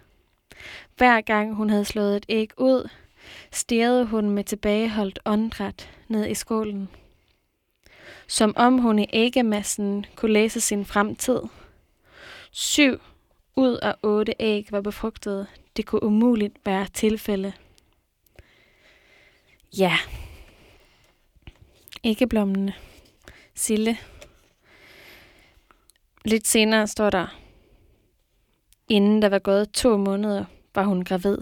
Hver gang hun havde slået et æg ud, stirrede hun med tilbageholdt åndedræt ned i skålen. Som om hun i æggemassen kunne læse sin fremtid. Syv ud af otte æg var befrugtede. Det kunne umuligt være tilfælde. Ja. Æggeblommene. Sille. Lidt senere står der, inden der var gået to måneder, var hun gravid.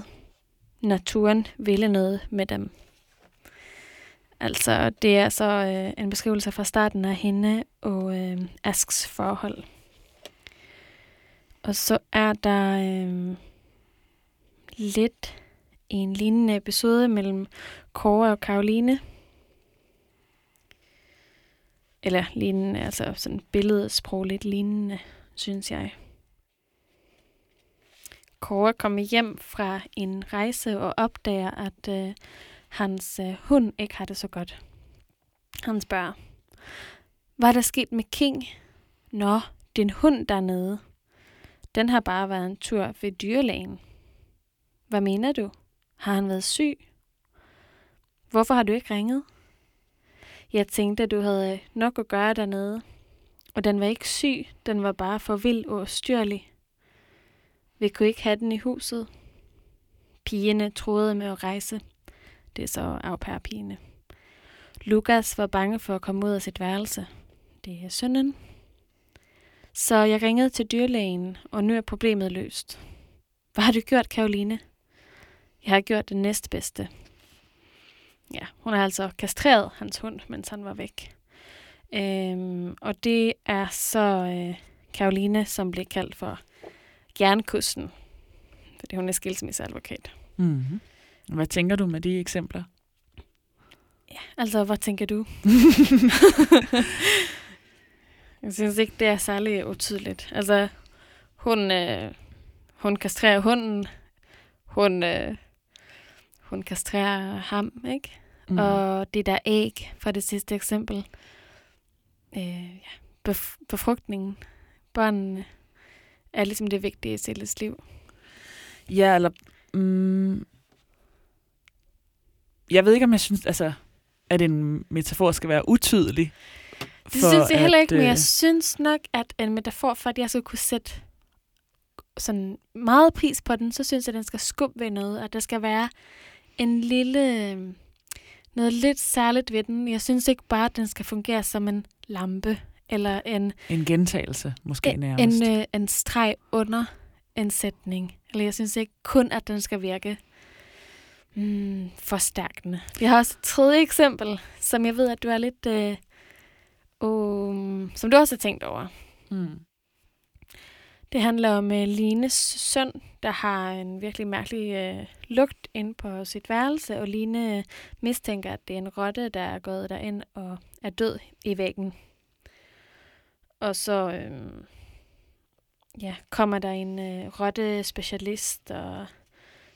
Naturen ville noget med dem. Altså, det er så øh, en beskrivelse fra starten af hende og øh, Asks forhold. Og så er der øh, lidt en lignende episode mellem Kåre og Karoline. Eller lignende, altså sådan billedsprog lidt lignende, synes jeg. Kåre kommer hjem fra en rejse og opdager, at øh, hans øh, hund ikke har det så godt. Han spørger, hvad der sket med King? Nå, din hund dernede. Den har bare været en tur ved dyrlægen. Hvad mener du? Har han været syg? Hvorfor har du ikke ringet? Jeg tænkte, at du havde øh, nok at gøre dernede. Og den var ikke syg, den var bare for vild og styrlig. Vi kunne ikke have den i huset. Pigerne troede med at rejse. Det er så au pair-pigerne. Lukas var bange for at komme ud af sit værelse. Det er sønnen. Så jeg ringede til dyrlægen, og nu er problemet løst. Hvad har du gjort, Karoline? Jeg har gjort det næstbedste. Ja, hun har altså kastreret hans hund, mens han var væk. Øhm, og det er så øh, Karoline, som blev kaldt for jernkussen, fordi hun er skilsmisseadvokat. Mm-hmm. Hvad tænker du med de eksempler? Ja, altså, hvad tænker du? jeg synes ikke, det er særlig utydeligt. Altså, hun, øh, hun kastrerer hunden, hun, øh, hun kastrerer ham, ikke? Mm. Og det der æg fra det sidste eksempel, øh, ja, bef- befrugtningen, børnene, er ligesom det vigtige i Silles liv. Ja, eller... Mm, jeg ved ikke, om jeg synes, altså, at en metafor skal være utydelig. Det synes jeg heller ikke, men øh, jeg synes nok, at en metafor, for at jeg skal kunne sætte sådan meget pris på den, så synes jeg, at den skal skubbe ved noget, at der skal være en lille, noget lidt særligt ved den. Jeg synes ikke bare, at den skal fungere som en lampe, eller en, En gentagelse, måske en, nærmest. en, øh, en streg under en sætning. Eller jeg synes ikke kun, at den skal virke mm, forstærkende. Jeg har også et tredje eksempel, som jeg ved, at du er lidt... Øh, um, som du også har tænkt over. Mm. Det handler om uh, Lines søn, der har en virkelig mærkelig uh, lugt ind på sit værelse, og Line mistænker, at det er en rotte, der er gået derind og er død i væggen. Og så øhm, ja, kommer der en øh, rotte-specialist og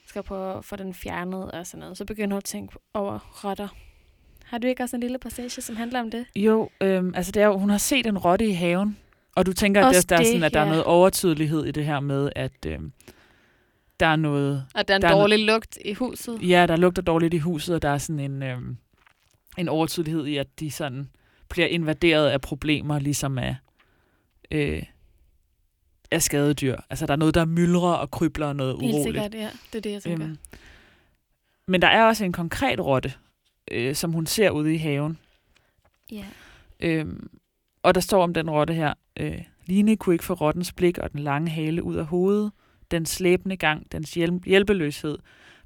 skal på at få den fjernet og sådan noget. Så begynder hun at tænke over rotter. Har du ikke også en lille passage, som handler om det? Jo, øhm, altså det er jo, hun har set en rotte i haven, og du tænker, at, Også der, er det, sådan, at der ja. er noget overtydelighed i det her med, at øhm, der er noget, At der er en Der er dårlig lugt i huset. ja, der lugter dårligt i huset, og der er sådan en, øhm, en overtydelighed i, at de sådan bliver invaderet af problemer, ligesom af, øh, af skadedyr. Altså der er noget, der myldrer og krybler og noget Helt uroligt. sikkert, ja. Det er det, jeg tænker. Øhm, men der er også en konkret rotte, øh, som hun ser ude i haven. ja. Øhm, og der står om den rotte her. Øh, Line kunne ikke få rottens blik og den lange hale ud af hovedet. Den slæbende gang, dens hjælp- hjælpeløshed,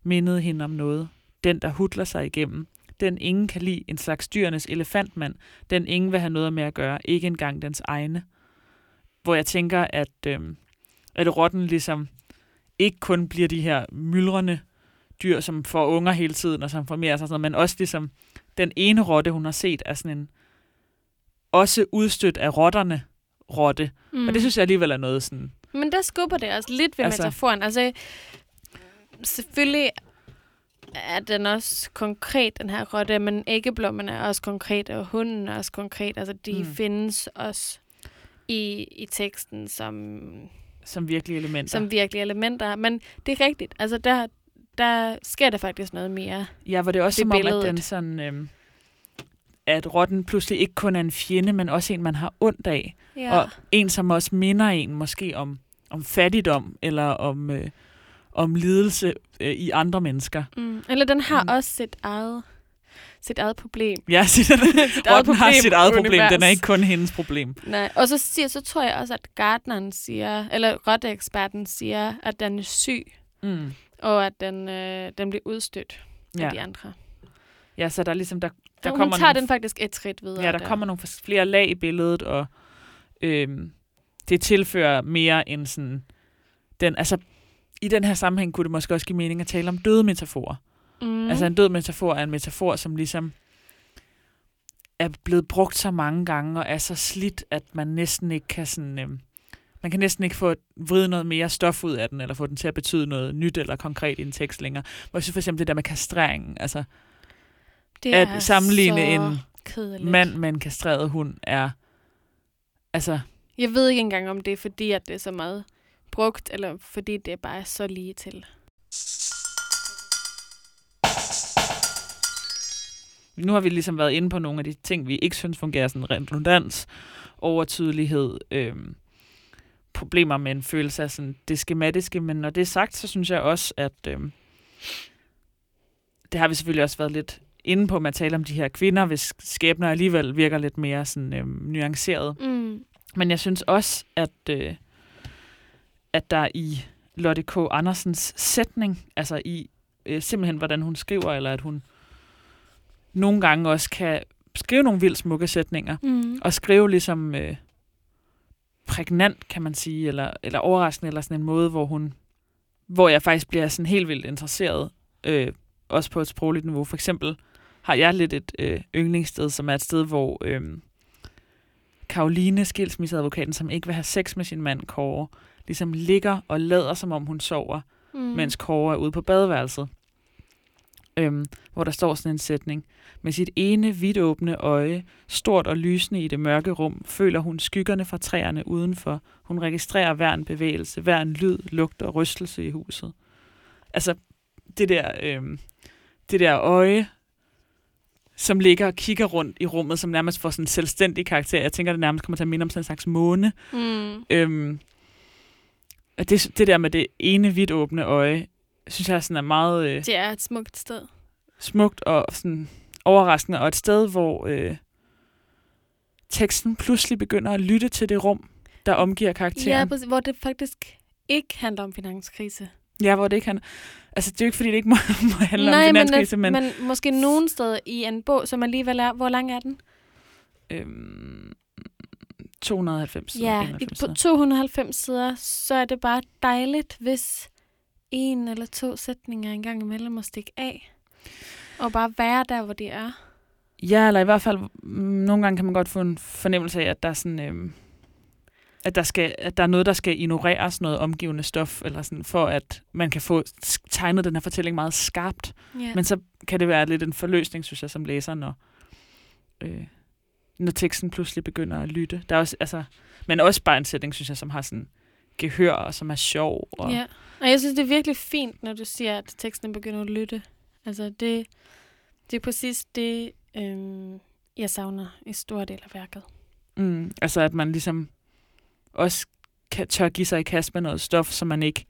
mindede hende om noget. Den, der hudler sig igennem. Den ingen kan lide, en slags dyrenes elefantmand. Den ingen vil have noget med at gøre, ikke engang dens egne. Hvor jeg tænker, at, øhm, at rotten ligesom ikke kun bliver de her myldrende dyr, som får unger hele tiden, og som formerer sig, og sådan noget, men også ligesom den ene rotte, hun har set, er sådan en også udstødt af rotterne rotte. Mm. Og det synes jeg alligevel er noget sådan... Men der skubber det også lidt ved Altså- metaforen. Altså, selvfølgelig er den også konkret, den her rotte, men æggeblommen er også konkret, og hunden er også konkret. Altså, de Mm. mm. findes også i, i teksten som, Som virkelige elementer. som virkelige elementer. Men det er rigtigt. Altså, der, der sker der faktisk noget mere. Ja, hvor det er også som om, at billedet. den sådan... Øhm, at rotten pludselig ikke kun er en fjende, men også en, man har ondt af. Ja. Og en, som også minder en måske om, om fattigdom, eller om, øh, om lidelse øh, i andre mennesker. mm. Eller den har mm. også sit eget, sit eget problem. Ja, sit, rotten har sit eget problem. Den er ikke kun hendes problem. Nej, og så, siger, så tror jeg også, at gartneren siger, eller rotteeksperten siger, at den er syg, Mm. og at den, øh, den bliver udstødt ja. Af de andre. ja, så der er ligesom, der, der hun kommer tager nogle den faktisk et skridt videre. Ja, der, kommer nogle flere lag i billedet, og øhm, det tilfører mere end sådan... Den, altså, i den her sammenhæng kunne det måske også give mening at tale om døde metaforer. Mm. Altså en død metafor er en metafor, som ligesom er blevet brugt så mange gange, og er så slidt, at man næsten ikke kan sådan... Øhm, man kan næsten ikke få vride noget mere stof ud af den, eller få den til at betyde noget nyt eller konkret i en tekst længere. Hvor jeg synes for eksempel det der med kastreringen, altså det at sammenligne en kedeligt. mand med en kastreret hund er... Altså, Jeg ved ikke engang, om det er fordi, at det er så meget brugt, eller fordi det bare er så lige til. Nu har vi ligesom været inde på nogle af de ting, vi ikke synes fungerer, sådan redundans, overtydelighed, øhm, problemer med en følelse af sådan det skematiske, men når det er sagt, så synes jeg også, at øhm, det har vi selvfølgelig også været lidt inde på med at tale om de her kvinder, hvis skæbner alligevel virker lidt mere sådan øhm, nuanceret. Mm. Men jeg synes også, at, øh, at der i Lotte K. Andersens sætning, altså i øh, simpelthen, hvordan hun skriver, eller at hun nogle gange også kan skrive nogle vildt smukke sætninger, Mm. og skrive ligesom øh, prægnant, kan man sige, eller, eller overraskende, eller sådan en måde, hvor hun, hvor jeg faktisk bliver sådan helt vildt interesseret, øh, også på et sprogligt niveau. For eksempel har jeg lidt et øh, yndlingssted, som er et sted, hvor øh, Karoline, skilsmisseadvokaten, som ikke vil have sex med sin mand Kåre, ligesom ligger og lader, som om hun sover, Mm. mens Kåre er ude på badeværelset. Øhm, hvor der står sådan en sætning. Med sit ene vidåbne øje, stort og lysende i det mørke rum, føler hun skyggerne fra træerne udenfor. Hun registrerer hver en bevægelse, hver en lyd, lugt og rystelse i huset. Altså, det der, øhm, det der øje, som ligger og kigger rundt i rummet, som nærmest får sådan en selvstændig karakter. Jeg tænker, det nærmest kommer til at minde om sådan en slags måne. Mm. Øhm, det, det der med det ene vidt åbne øje, synes jeg sådan er meget øh, Det er et smukt sted. smukt og sådan overraskende, og et sted, hvor øh, teksten pludselig begynder at lytte til det rum, der omgiver Ja, karakteren. præcis, hvor det faktisk ikke handler om finanskrise. Ja, hvor det ikke kan... Altså, det er jo ikke, fordi det ikke må, må handle Nej, om finanskrise, men... men, måske nogen steder i en bog, som alligevel er... Hvor lang er den? Øhm, 290 sider, Ja, 91 på sider. 290 sider, så er det bare dejligt, hvis en eller to sætninger engang imellem må stikke af. Og bare være der, hvor de er. Ja, eller i hvert fald, mm, nogle gange kan man godt få en fornemmelse af, at der er sådan... Øhm, at der, skal, at der er noget, der skal ignoreres, noget omgivende stof, eller sådan, for at man kan få tegnet den her fortælling meget skarpt. Ja. Men så kan det være lidt en forløsning, synes jeg, som læser, når, øh, når teksten pludselig begynder at lytte. Der er også, altså, men også bare en sætning, synes jeg, som har sådan gehør, og som er sjov. Og, Ja. Og jeg synes, det er virkelig fint, når du siger, at teksten begynder at lytte. Altså, det, det er præcis det, øhm, jeg savner i stor del af værket. mm, altså, at man ligesom også kan, tør give sig i kast med noget stof, som man ikke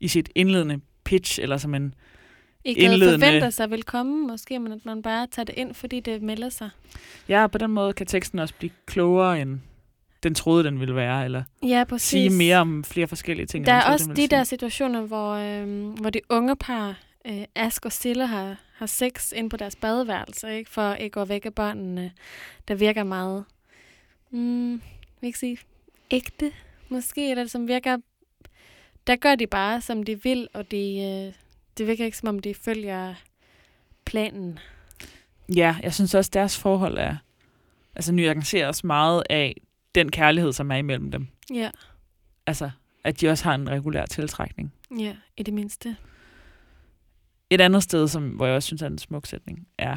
i sit indledende pitch, eller som en Ikke Indledende- forventer sig velkommen, måske, men at man bare tager det ind, fordi det melder sig. Ja, på den måde kan teksten også blive klogere, end den troede, den ville være, eller Ja, præcis. sige mere om flere forskellige ting. Der er troede, også de ville der sige. situationer, hvor, øhm, hvor de unge par, øh, Ask og Sille, har, har sex ind på deres badeværelse, ikke? for ikke at gå væk af børnene, der virker meget, mm, jeg vil ikke sige ægte, måske, eller som virker, der gør de bare, som de vil, og de, øh, det virker ikke, som om de følger planen. Ja, jeg synes også, deres forhold er altså nuanceres meget af den kærlighed, som er imellem dem. Ja, Altså, at de også har en regulær tiltrækning. ja, i det mindste. Et andet sted, som, hvor jeg også synes er en smuk sætning, er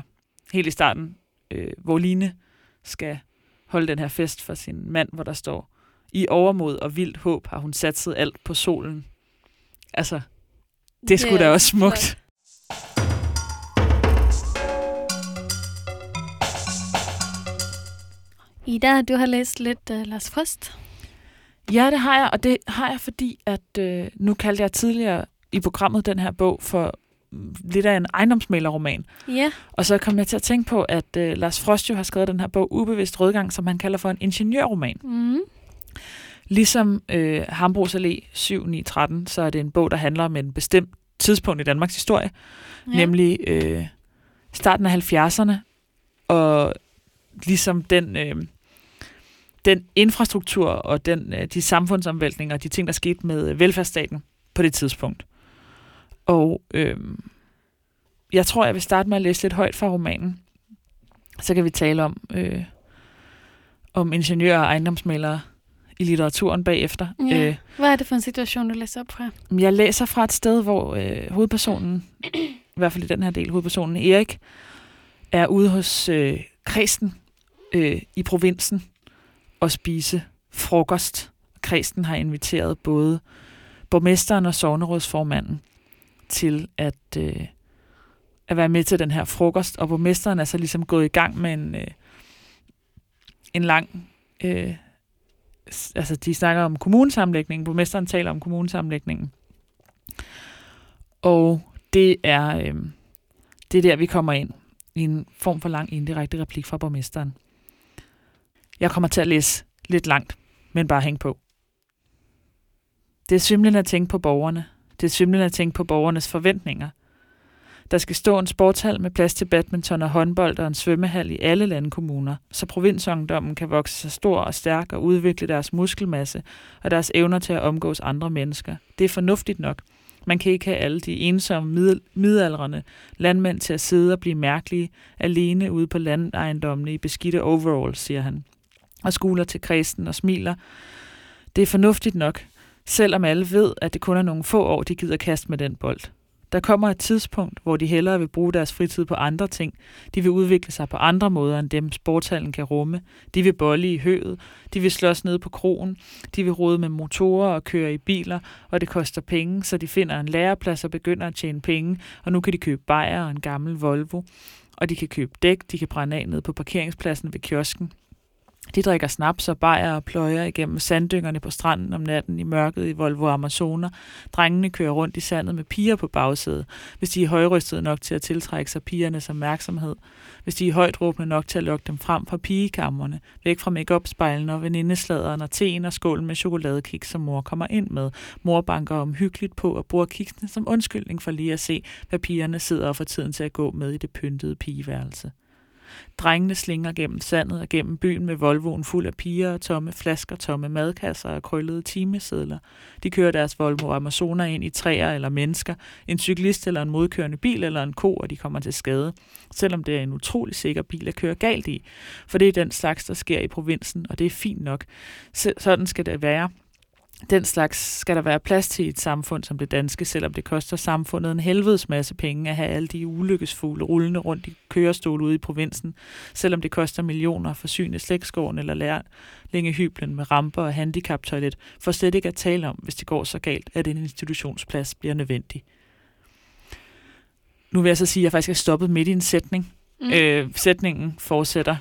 helt i starten, øh, hvor Line skal holde den her fest for sin mand, hvor der står, i overmod og vildt håb har hun satset alt på solen. Altså, det er sgu da også smukt. Ida, du har læst lidt uh, Lars Frost. Ja, det har jeg, og det har jeg, fordi at øh, nu kaldte jeg tidligere i programmet den her bog for mm, lidt af en ejendomsmalerroman. Ja, Og så kom jeg til at tænke på, at øh, Lars Frost jo har skrevet den her bog Ubevidst Rødgang, som han kalder for en ingeniørroman. mm. Ligesom øh, Hambros Allé 7913, så er det en bog, der handler om en bestemt tidspunkt i Danmarks historie, ja. nemlig øh, starten af 70'erne, og ligesom den, øh, den infrastruktur og den, øh, de samfundsomvæltninger og de ting, der skete med velfærdsstaten på det tidspunkt. Og øh, jeg tror, jeg vil starte med at læse lidt højt fra romanen. Så kan vi tale om, øh, om ingeniører og ejendomsmalere i litteraturen bagefter. Ja. Øh, Hvad er det for en situation, du læser op fra? jeg læser fra et sted, hvor øh, hovedpersonen, i hvert fald i den her del, hovedpersonen Erik, er ude hos øh, Kristen øh, i provinsen og spise frokost. Kristen har inviteret både borgmesteren og sovnerådsformanden til at, øh, at være med til den her frokost, og borgmesteren er så ligesom gået i gang med en, øh, en lang... Øh, altså, de snakker om kommunesamlægningen. Borgmesteren taler om kommunesamlægningen. Og det er, øh, det er der, vi kommer ind i en form for lang indirekte replik fra borgmesteren. Jeg kommer til at læse lidt langt, men bare hæng på. Det er svimlende at tænke på borgerne. Det er svimlende at tænke på borgernes forventninger. Der skal stå en sportshal med plads til badminton og håndbold og en svømmehal i alle landkommuner, så provinsungdommen kan vokse sig stor og stærk og udvikle deres muskelmasse og deres evner til at omgås andre mennesker. Det er fornuftigt nok. Man kan ikke have alle de ensomme middel- midaldrende landmænd til at sidde og blive mærkelige alene ude på landejendommene i beskidte overalls, siger han. Og skuler til kristen og smiler. Det er fornuftigt nok, selvom alle ved, at det kun er nogle få år, de gider kaste med den bold. Der kommer et tidspunkt, hvor de hellere vil bruge deres fritid på andre ting. De vil udvikle sig på andre måder, end dem sportshallen kan rumme. De vil bolle i høet. De vil slås ned på krogen. De vil rode med motorer og køre i biler, og det koster penge, så de finder en læreplads og begynder at tjene penge. Og nu kan de købe bajer og en gammel Volvo. Og de kan købe dæk, de kan brænde af ned på parkeringspladsen ved kiosken. De drikker snaps og bajer og pløjer igennem sanddyngerne på stranden om natten i mørket i Volvo Amazoner. Drengene kører rundt i sandet med piger på bagsædet, hvis de er højrystede nok til at tiltrække sig pigernes opmærksomhed. Hvis de er højt råbende nok til at lokke dem frem fra pigekammerne, væk fra make-up-spejlene og venindesladeren og teen og skålen med chokoladekiks, som mor kommer ind med. Mor banker omhyggeligt på og bruger kiksene som undskyldning for lige at se, hvad pigerne sidder og får tiden til at gå med i det pyntede pigeværelse. Drengene slinger gennem sandet og gennem byen med Volvoen fuld af piger og tomme flasker, tomme madkasser og krøllede timesedler. De kører deres Volvo Amazoner ind i træer eller mennesker, en cyklist eller en modkørende bil eller en ko, og de kommer til skade. Selvom det er en utrolig sikker bil at køre galt i. For det er den slags, der sker i provinsen, og det er fint nok. Sådan skal det være. Den slags skal der være plads til i et samfund som det danske, selvom det koster samfundet en helvedes masse penge at have alle de ulykkesfugle rullende rundt i kørestol ude i provinsen, selvom det koster millioner at forsyne slægtsgården eller lærlingehyblen med ramper og handicaptoilet, for slet ikke at tale om, hvis det går så galt, at en institutionsplads bliver nødvendig. Nu vil jeg så sige, at jeg faktisk er stoppet midt i en sætning. Mm. Øh, sætningen fortsætter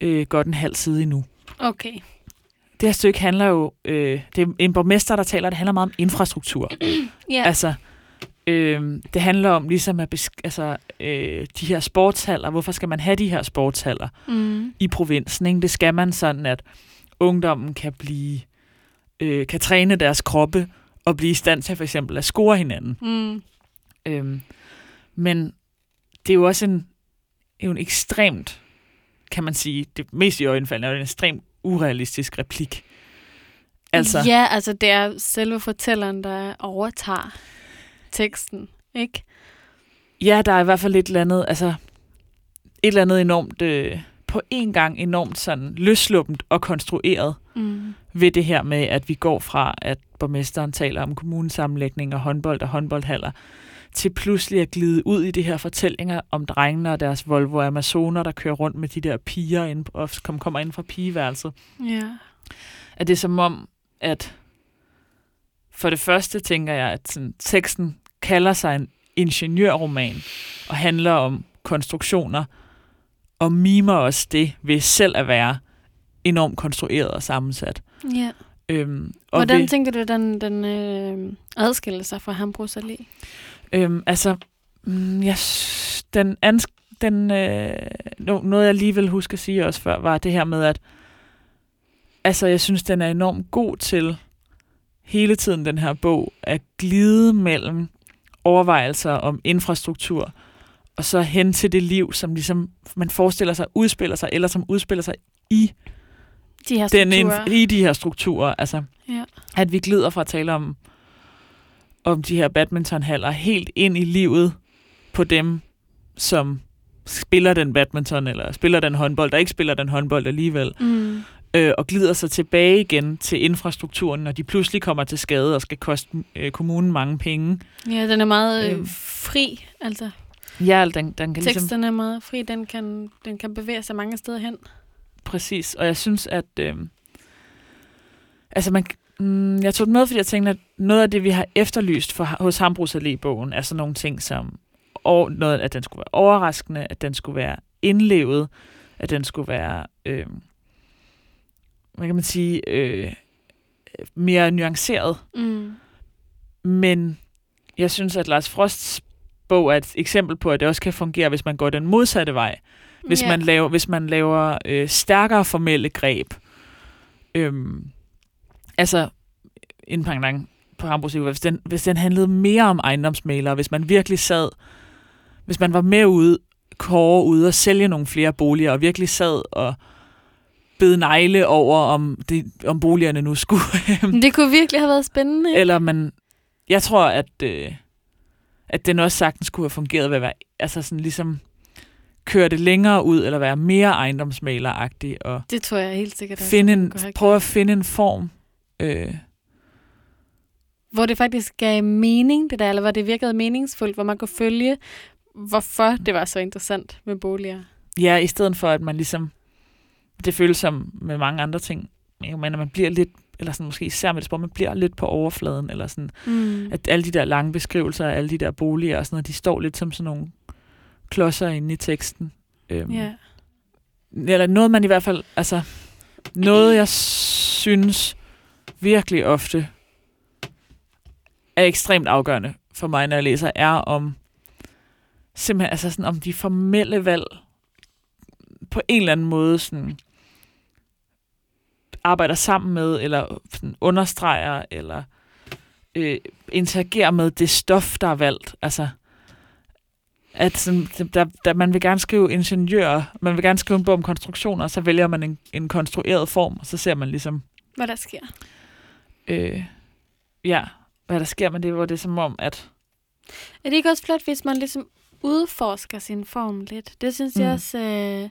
øh, godt en halv side endnu Okay. Det her stykke handler jo, øh, det er en borgmester, der taler, det handler meget om infrastruktur. Ja. Altså, øh, det handler om ligesom at besk- altså, øh, de her sportshaller. Hvorfor skal man have de her sportshaller Mm. i provinsen? Ikke? Det skal man sådan, at ungdommen kan blive, øh, kan træne deres kroppe og blive i stand til for eksempel at score hinanden. Mm. Øhm, men det er jo også en, jo en ekstremt, kan man sige, det mest i øjenfaldende er en ekstremt urealistisk replik. Altså, Ja, altså det er selve fortælleren, der overtager teksten, ikke? ja, der er i hvert fald et eller andet, altså et eller andet enormt, øh, på en gang enormt sådan løsluppent og konstrueret Mm. ved det her med, at vi går fra, at borgmesteren taler om kommunesammenlægning og håndbold og håndboldhaller, til pludselig at glide ud i de her fortællinger om drengene og deres Volvo Amazoner, der kører rundt med de der piger ind, og kom- kommer ind fra pigeværelset. Ja. At det er som om, at for det første tænker jeg, at sådan, teksten kalder sig en ingeniørroman og handler om konstruktioner, og mimer også det ved selv at være enormt konstrueret og sammensat. ja. Øhm, og Hvordan ved- tænker du, den, den øh, adskiller sig fra Hambros Allé? Øhm, altså, mm, jeg, den, ans, den øh, no, noget jeg lige vil huske at sige også før, var det her med, at altså, jeg synes, den er enormt god til hele tiden, den her bog, at glide mellem overvejelser om infrastruktur og så hen til det liv, som ligesom man forestiller sig udspiller sig, eller som udspiller sig i, De her den, strukturer. i de her strukturer. Altså, Ja. at vi glider fra at tale om, om de her badmintonhaller helt ind i livet på dem, som spiller den badminton, eller spiller den håndbold, der ikke spiller den håndbold alligevel, Mm. øh, og glider sig tilbage igen til infrastrukturen, når de pludselig kommer til skade og skal koste øh, kommunen mange penge. Ja, den er meget øh, Øhm. fri. Altså, Ja, den, den kan ligesom... teksten er meget fri. Den kan, den kan bevæge sig mange steder hen. Præcis, og jeg synes, at... Øh, altså, man, mm, jeg tog den med, fordi jeg tænkte, at noget af det, vi har efterlyst for, hos Hambros Allé-bogen, er sådan nogle ting som, og noget, at den skulle være overraskende, at den skulle være indlevet, at den skulle være, øh, hvad kan man sige, øh, mere nuanceret. Mm. Men jeg synes, at Lars Frosts bog er et eksempel på, at det også kan fungere, hvis man går den modsatte vej. Hvis, Ja. man laver, hvis man laver øh, stærkere formelle greb. Øhm, altså, en pendant på Hambros hvis den, hvis den handlede mere om ejendomsmalere, hvis man virkelig sad, hvis man var med ude, kåre ude og sælge nogle flere boliger, og virkelig sad og bed negle over, om, det, om boligerne nu skulle Det kunne virkelig have været spændende. ikke? eller man, jeg tror, at, øh, at den også sagtens kunne have fungeret ved at være, altså sådan ligesom køre det længere ud, eller være mere ejendomsmaleragtig, og Det tror jeg helt sikkert. finde en, prøve at finde en form. Øh, hvor det faktisk gav mening, det der, eller hvor det virkede meningsfuldt, hvor man kunne følge, hvorfor det var så interessant med boliger. ja, i stedet for, at man ligesom, det føles som med mange andre ting, jo, men at man bliver lidt, eller sådan måske især med det sport, man bliver lidt på overfladen, eller sådan, Mm. at alle de der lange beskrivelser af alle de der boliger og sådan noget, de står lidt som sådan nogle klodser inde i teksten. Øhm, Ja. eller noget man i hvert fald, altså noget jeg synes virkelig ofte er ekstremt afgørende for mig, når jeg læser, er om simpelthen, altså sådan om de formelle valg på en eller anden måde sådan arbejder sammen med, eller sådan understreger, eller øh, interagerer med det stof, der er valgt. Altså, at sådan, der, der, man vil gerne skrive ingeniør, man vil gerne skrive en bog om konstruktioner, og så vælger man en, en konstrueret form, og så ser man ligesom, Hvad der sker øh, ja, hvad der sker med det, hvor det er som om, at Er det ikke også flot, hvis man ligesom udforsker sin form lidt? Det synes mm. jeg også, øh,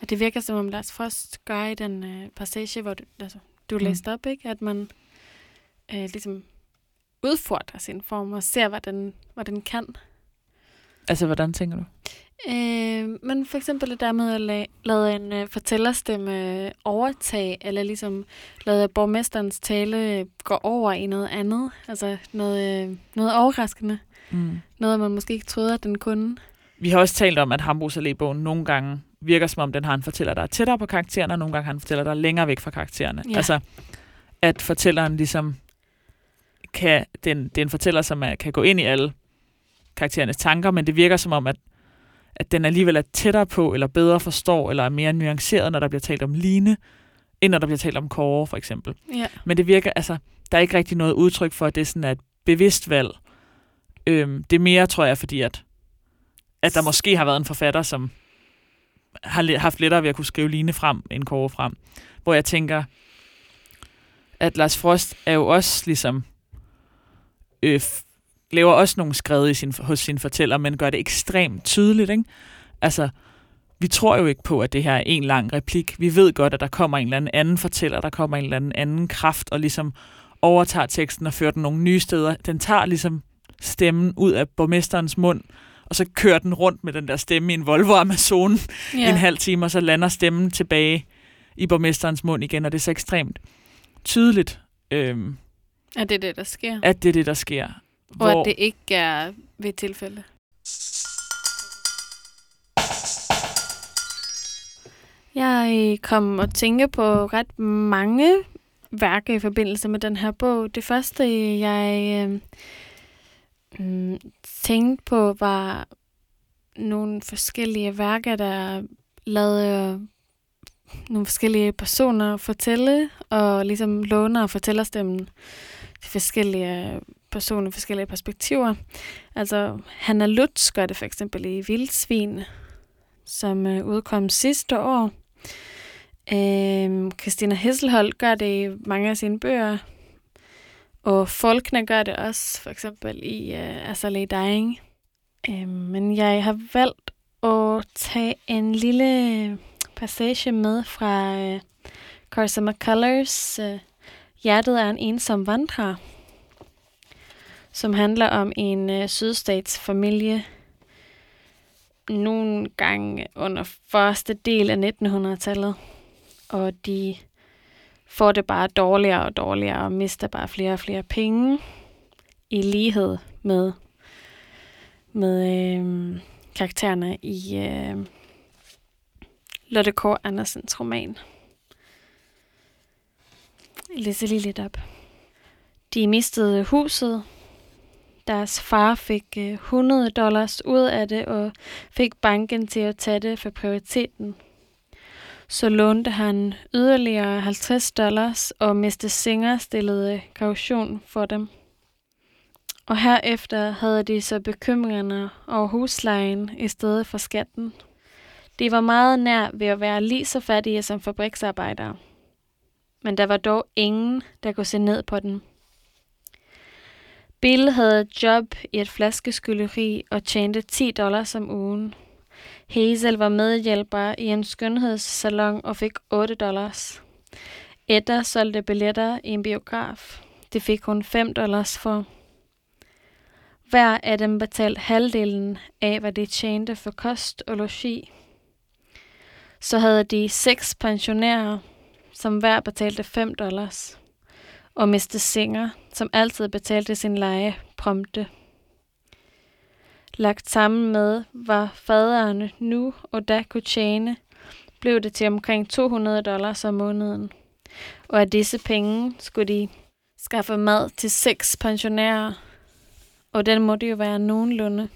at det virker som om Lars Frost gør i den øh, passage, hvor du, altså, du Mm. læste op, ikke? At man øh, ligesom udfordrer sin form og ser, hvad den, hvad den kan. altså, hvordan tænker du? Øh, men for eksempel det der med at la- lade en øh, fortællerstemme overtage, eller ligesom lade borgmesterens tale øh, gå over i noget andet. Altså noget, øh, noget overraskende. Mm. Noget, man måske ikke troede, at den kunne. Vi har også talt om, at Hambros Allé-bogen nogle gange virker som om, den har en fortæller, der er tættere på karaktererne, og nogle gange har en fortæller, der er længere væk fra karaktererne. Ja. Altså, at fortælleren ligesom kan, den, det er en fortæller, som er, kan gå ind i alle karakterernes tanker, men det virker som om, at, at den alligevel er tættere på, eller bedre forstår, eller er mere nuanceret, når der bliver talt om Line, end når der bliver talt om Kåre, for eksempel. Ja. Men det virker, altså, der er ikke rigtig noget udtryk for, at det sådan er et bevidst valg. Øhm, det er mere, tror jeg, fordi at, at der måske har været en forfatter, som har haft lettere ved at kunne skrive Line frem, end Kåre frem. Hvor jeg tænker, at Lars Frost er jo også ligesom, øh, laver også nogle skred i sin, hos sin fortæller, men gør det ekstremt tydeligt, ikke? Altså, vi tror jo ikke på, at det her er en lang replik. Vi ved godt, at der kommer en eller anden anden fortæller, der kommer en eller anden anden kraft, og ligesom overtager teksten og fører den nogle nye steder. Den tager ligesom stemmen ud af borgmesterens mund, og så kører den rundt med den der stemme i en Volvo Amazon ja. en halv time, og så lander stemmen tilbage i borgmesterens mund igen, og det er så ekstremt tydeligt, øhm, At det er det, der sker. at det er det, der sker. Og at det ikke er ved et tilfælde. Jeg øh, kom og tænke på ret mange værker i forbindelse med den her bog. Det første, jeg øh, mm, tænkte på, var nogle forskellige værker, der lavede nogle forskellige personer fortælle, og ligesom låner og fortællerstemmen til forskellige personer forskellige perspektiver. Altså, Hanna Lutz gør det for eksempel i Vildsvin, som øh, udkom sidste år. Øh, Christina Hesselholt gør det i mange af sine bøger. Og Folkene gør det også, for eksempel i øh, Azalea Dying. Øh, men jeg har valgt at tage en lille øh, passage med fra øh, Carson McCullers øh, Hjertet er en ensom vandrer, som handler om en øh, sydstatsfamilie nogle gange under første del af 1900-tallet, og de får det bare dårligere og dårligere og mister bare flere og flere penge i lighed med, med øh, karaktererne i øh, Lotte K. Andersens roman. Jeg læser lige lidt op. De mistede huset. Deres far fik øh, 100 dollars ud af det og fik banken til at tage det for prioriteten. Så lånte han yderligere 50 dollars og Mr. Singer stillede øh, kaution for dem. Og herefter havde de så bekymringerne over huslejen i stedet for skatten. De var meget nær ved at være lige så fattige som fabriksarbejdere. Men der var dog ingen, der kunne se ned på dem. Bill havde job i et flaskeskylderi og tjente 10 dollars om ugen. Hazel var medhjælper i en skønhedssalon og fik 8 dollars. Edda solgte billetter i en biograf. Det fik hun 5 dollars for. Hver af dem betalte halvdelen af, hvad de tjente for kost og logi. Så havde de seks pensionærer, som hver betalte 5 dollars. Og Mr. Singer, som altid betalte sin leje prompte. Lagt sammen med, var faderne nu og da kunne tjene, blev det til omkring 200 dollars om måneden. Og af disse penge skulle de skaffe mad til seks pensionærer, og den måtte jo være nogenlunde.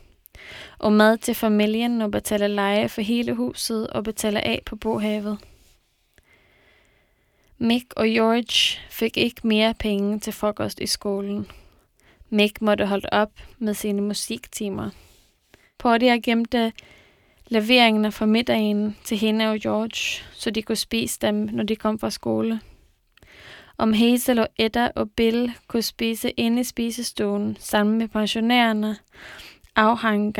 Og mad til familien og betale leje for hele huset og betale af på bohavet. Mick og George fik ikke mere penge til frokost i skolen. Mick måtte holde op med sine musiktimer. Portia gemte øh, leveringerne fra middagen til hende og George, så de kunne spise dem, når de kom fra skole. Om Hazel og Edda og Bill kunne spise inde i spisestuen sammen med pensionærerne, afhang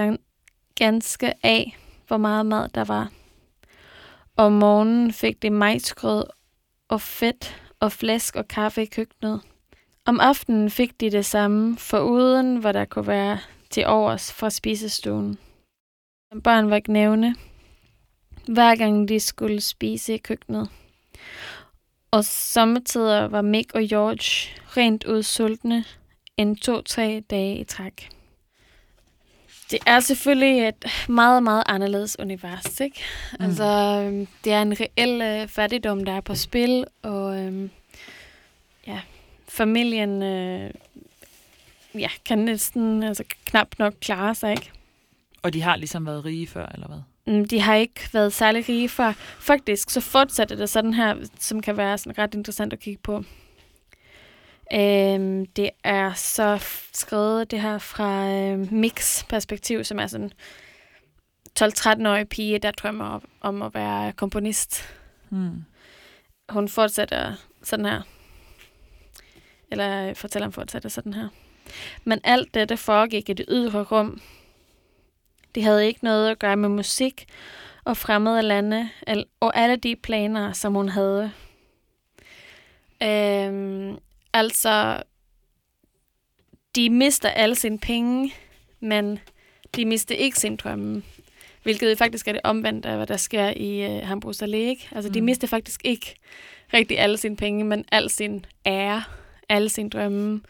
ganske af, hvor meget mad der var. Om morgenen fik de majsgrød og fedt og flæsk og kaffe i køkkenet. Om aftenen fik de det samme, for uden hvor der kunne være til overs fra spisestuen. Børn var knævne, hver gang de skulle spise i køkkenet. Og sommetider var Mick og George rent ud sultne en to-tre dage i træk. Det er selvfølgelig et meget, meget anderledes univers, ikke? Mm. Altså, øhm, det er en reel øh, fattigdom, der er på spil, og øh, ja, familien øh, ja, kan næsten altså, knap nok klare sig, ikke? Og de har ligesom været rige før, eller hvad? Mm, de har ikke været særlig rige før. Faktisk så fortsætter det sådan her, som kan være sådan ret interessant at kigge på. Øhm, det er så skrevet det her fra øh, Mix perspektiv, som er sådan 12-13-årig pige, der drømmer om at være komponist. Hmm. Hun fortsætter sådan her. Eller fortæller fortsætter sådan her. Men alt dette foregik i det ydre rum. Det havde ikke noget at gøre med musik og fremmede lande, og alle de planer, som hun havde. Øhm, Altså, de mister alle sine penge, men de mister ikke sin drømme. Hvilket faktisk er det omvendte af, hvad der sker i uh, Hambros Allé. Altså, mm. de mister faktisk ikke rigtig alle sine penge, men al sin ære, alle sine drømme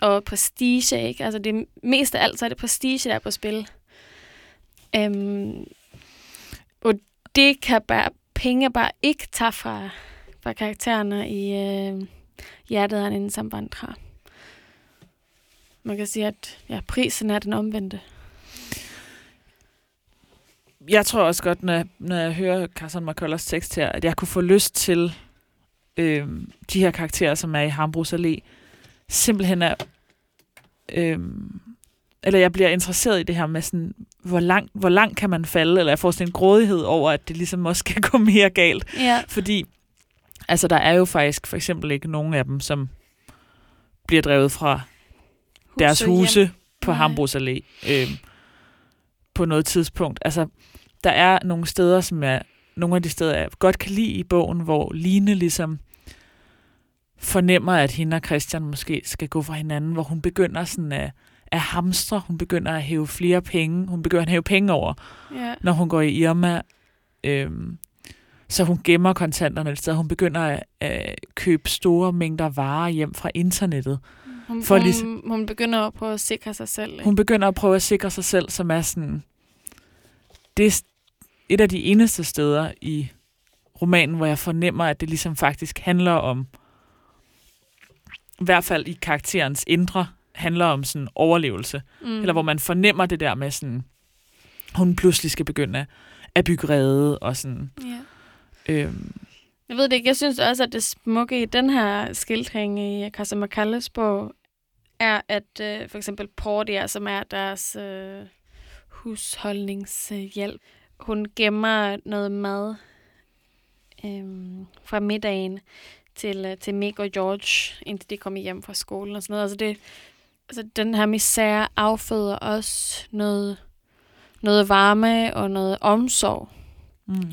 og prestige. Ikke? Altså, det mest af alt, så er det prestige, der er på spil. Um, og det kan bare, penge bare ikke tage fra, fra karaktererne i... Uh, hjertet er en ensom vandrer. Man kan sige, at ja, prisen er den omvendte. Jeg tror også godt, når jeg, når jeg hører Carson McCullers tekst her, at jeg kunne få lyst til øh, de her karakterer, som er i Hambros Allé, simpelthen at øhm, eller jeg bliver interesseret i det her med sådan, hvor langt, hvor langt kan man falde, eller jeg får sådan en grådighed over, at det ligesom også kan gå mere galt. Ja. Fordi, altså der er jo faktisk for eksempel ikke nogen af dem, som bliver drevet fra deres og hjem. huse på. Hambros Allé øh, på noget tidspunkt. Altså, der er nogle steder, som er nogle af de steder, jeg godt kan lide i bogen, hvor Line ligesom fornemmer, at hende og Christian måske skal gå fra hinanden, hvor hun begynder sådan at, at hamstre, hun begynder at hæve flere penge, hun begynder at hæve penge over, Ja. når hun går i Irma, øhm, så hun gemmer kontanterne et sted. Hun begynder at, at købe store mængder varer hjem fra internettet. Hun, For hun, ligesom- hun begynder at prøve at sikre sig selv. ikke? Hun begynder at prøve at sikre sig selv, som er sådan... Det er et af de eneste steder i romanen, hvor jeg fornemmer, at det ligesom faktisk handler om, i hvert fald i karakterens indre, handler om sådan overlevelse. Mm. Eller hvor man fornemmer det der med sådan, hun pludselig skal begynde at bygge rede og sådan... Ja. Øhm, Jeg ved det ikke. Jeg synes også, at det smukke i den her skildring i Casa Macalles bog, er, at øh, for eksempel Portia, som er deres øh, husholdningshjælp, hun gemmer noget mad øh, fra middagen til, øh, til Meg og George, indtil de kommer hjem fra skolen og sådan noget. Altså, det, altså den her misære afføder også noget, noget varme og noget omsorg. mm.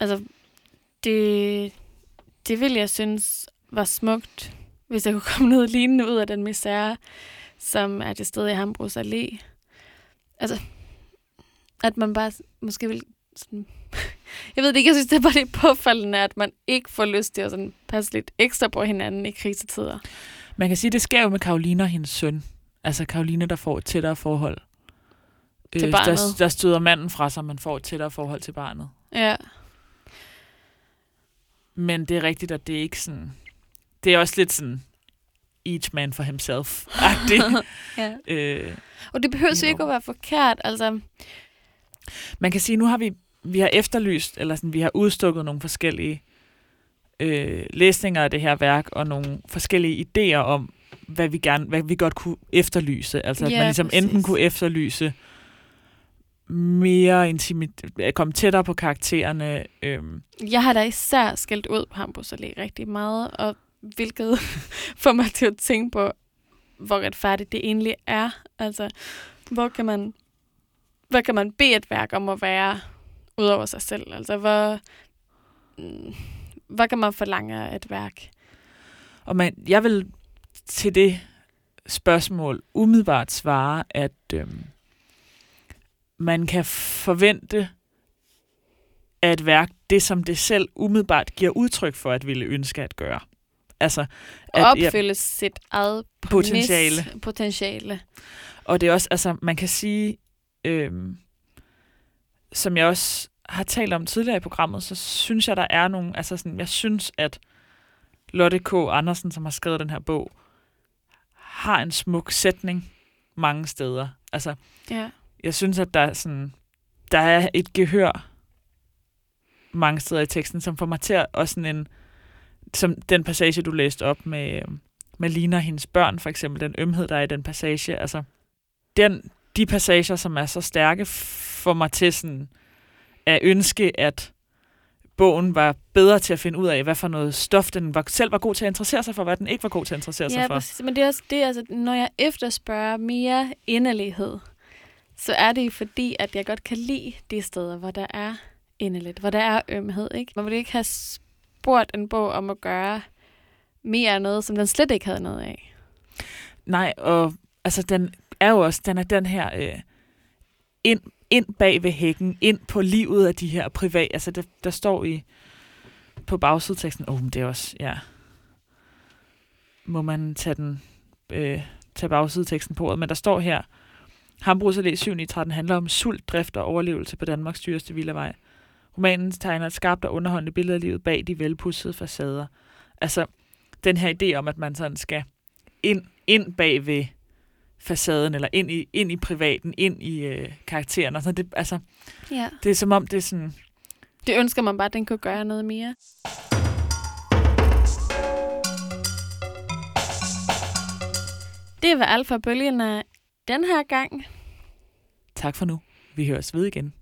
Altså, det, det ville jeg synes var smukt, hvis der kunne komme noget lignende ud af den misære, som er til stede i Hambros Allé. Altså, at man bare måske vil sådan... Jeg ved det ikke, jeg synes, det er bare det påfaldende, at man ikke får lyst til at sådan passe lidt ekstra på hinanden i krisetider. Man kan sige, det sker jo med Karoline og hendes søn. Altså Karoline, der får et tættere forhold. Til der, barnet. der støder manden fra sig, man får et tættere forhold til barnet. Ja, Men det er rigtigt, at det er ikke sådan... Det er også lidt sådan each man for himself. ja. øh, Og det behøver jo ikke at være forkert. Altså, man kan sige, nu har vi, vi har efterlyst, eller sådan, vi har udstukket nogle forskellige øh, læsninger af det her værk, og nogle forskellige idéer om, hvad vi, gerne, hvad vi godt kunne efterlyse. Altså, at Ja, man ligesom præcis. enten kunne efterlyse mere intimit, komme tættere på karaktererne. Øhm, Jeg har da især skældt ud på Hambros Allé rigtig meget, og hvilket får mig til at tænke på, hvor retfærdigt det egentlig er. Altså, hvor kan man, hvad kan man bede et værk om at være ud over sig selv? Altså, hvor, mm, hvad kan man forlange af et værk? og man, jeg vil til det spørgsmål umiddelbart svare, at øhm, man kan forvente af et værk det, som det selv umiddelbart giver udtryk for at ville ønske at gøre. Altså, At at, ja, opfylde sit eget Potentiale. potentiale. og det er også, altså, man kan sige, øhm, som jeg også har talt om tidligere i programmet, så synes jeg, der er nogle, altså sådan, jeg synes, at Lotte K. Andersen, som har skrevet den her bog, har en smuk sætning mange steder. Altså, Ja. Jeg synes, at der er sådan, der er et gehør mange steder i teksten, som får mig til at også sådan en, som den passage, du læste op med, øh, med Lina og hendes børn, for eksempel, den ømhed, der er i den passage, altså, den, de passager, som er så stærke, får mig til sådan, at ønske, at bogen var bedre til at finde ud af, hvad for noget stof den var, selv var god til at interessere sig for, hvad den ikke var god til at interessere sig Ja, for. præcis. Men det er også det, altså, når jeg efterspørger mere inderlighed, så er det fordi, at jeg godt kan lide de steder, hvor der er inderligt, hvor der er ømhed. Ikke? Man ville ikke have spurgt en bog om at gøre mere af noget, som den slet ikke havde noget af. Nej, og altså, den er jo også, den er den her øh, ind, ind bag ved hækken, ind på livet af de her privat, altså det, der står i på bagsideteksten, åh, oh, det er også, ja, må man tage den, øh, tage bagsideteksten på ordet, men der står her, Hambros Allé 7 13 handler om sult, drift og overlevelse på Danmarks dyreste villavej. Romanen tegner et skarpt og underholdende billede af livet bag de velpudsede facader. Altså, den her idé om, at man sådan skal ind, ind bag ved facaden, eller ind i, ind i privaten, ind i øh, karakteren. Og sådan, det, altså, Ja. det er som om, det er sådan... Det ønsker man bare, at den kunne gøre noget mere. Det var alt for bølgerne den her gang. Tak for nu. Vi høres ved igen.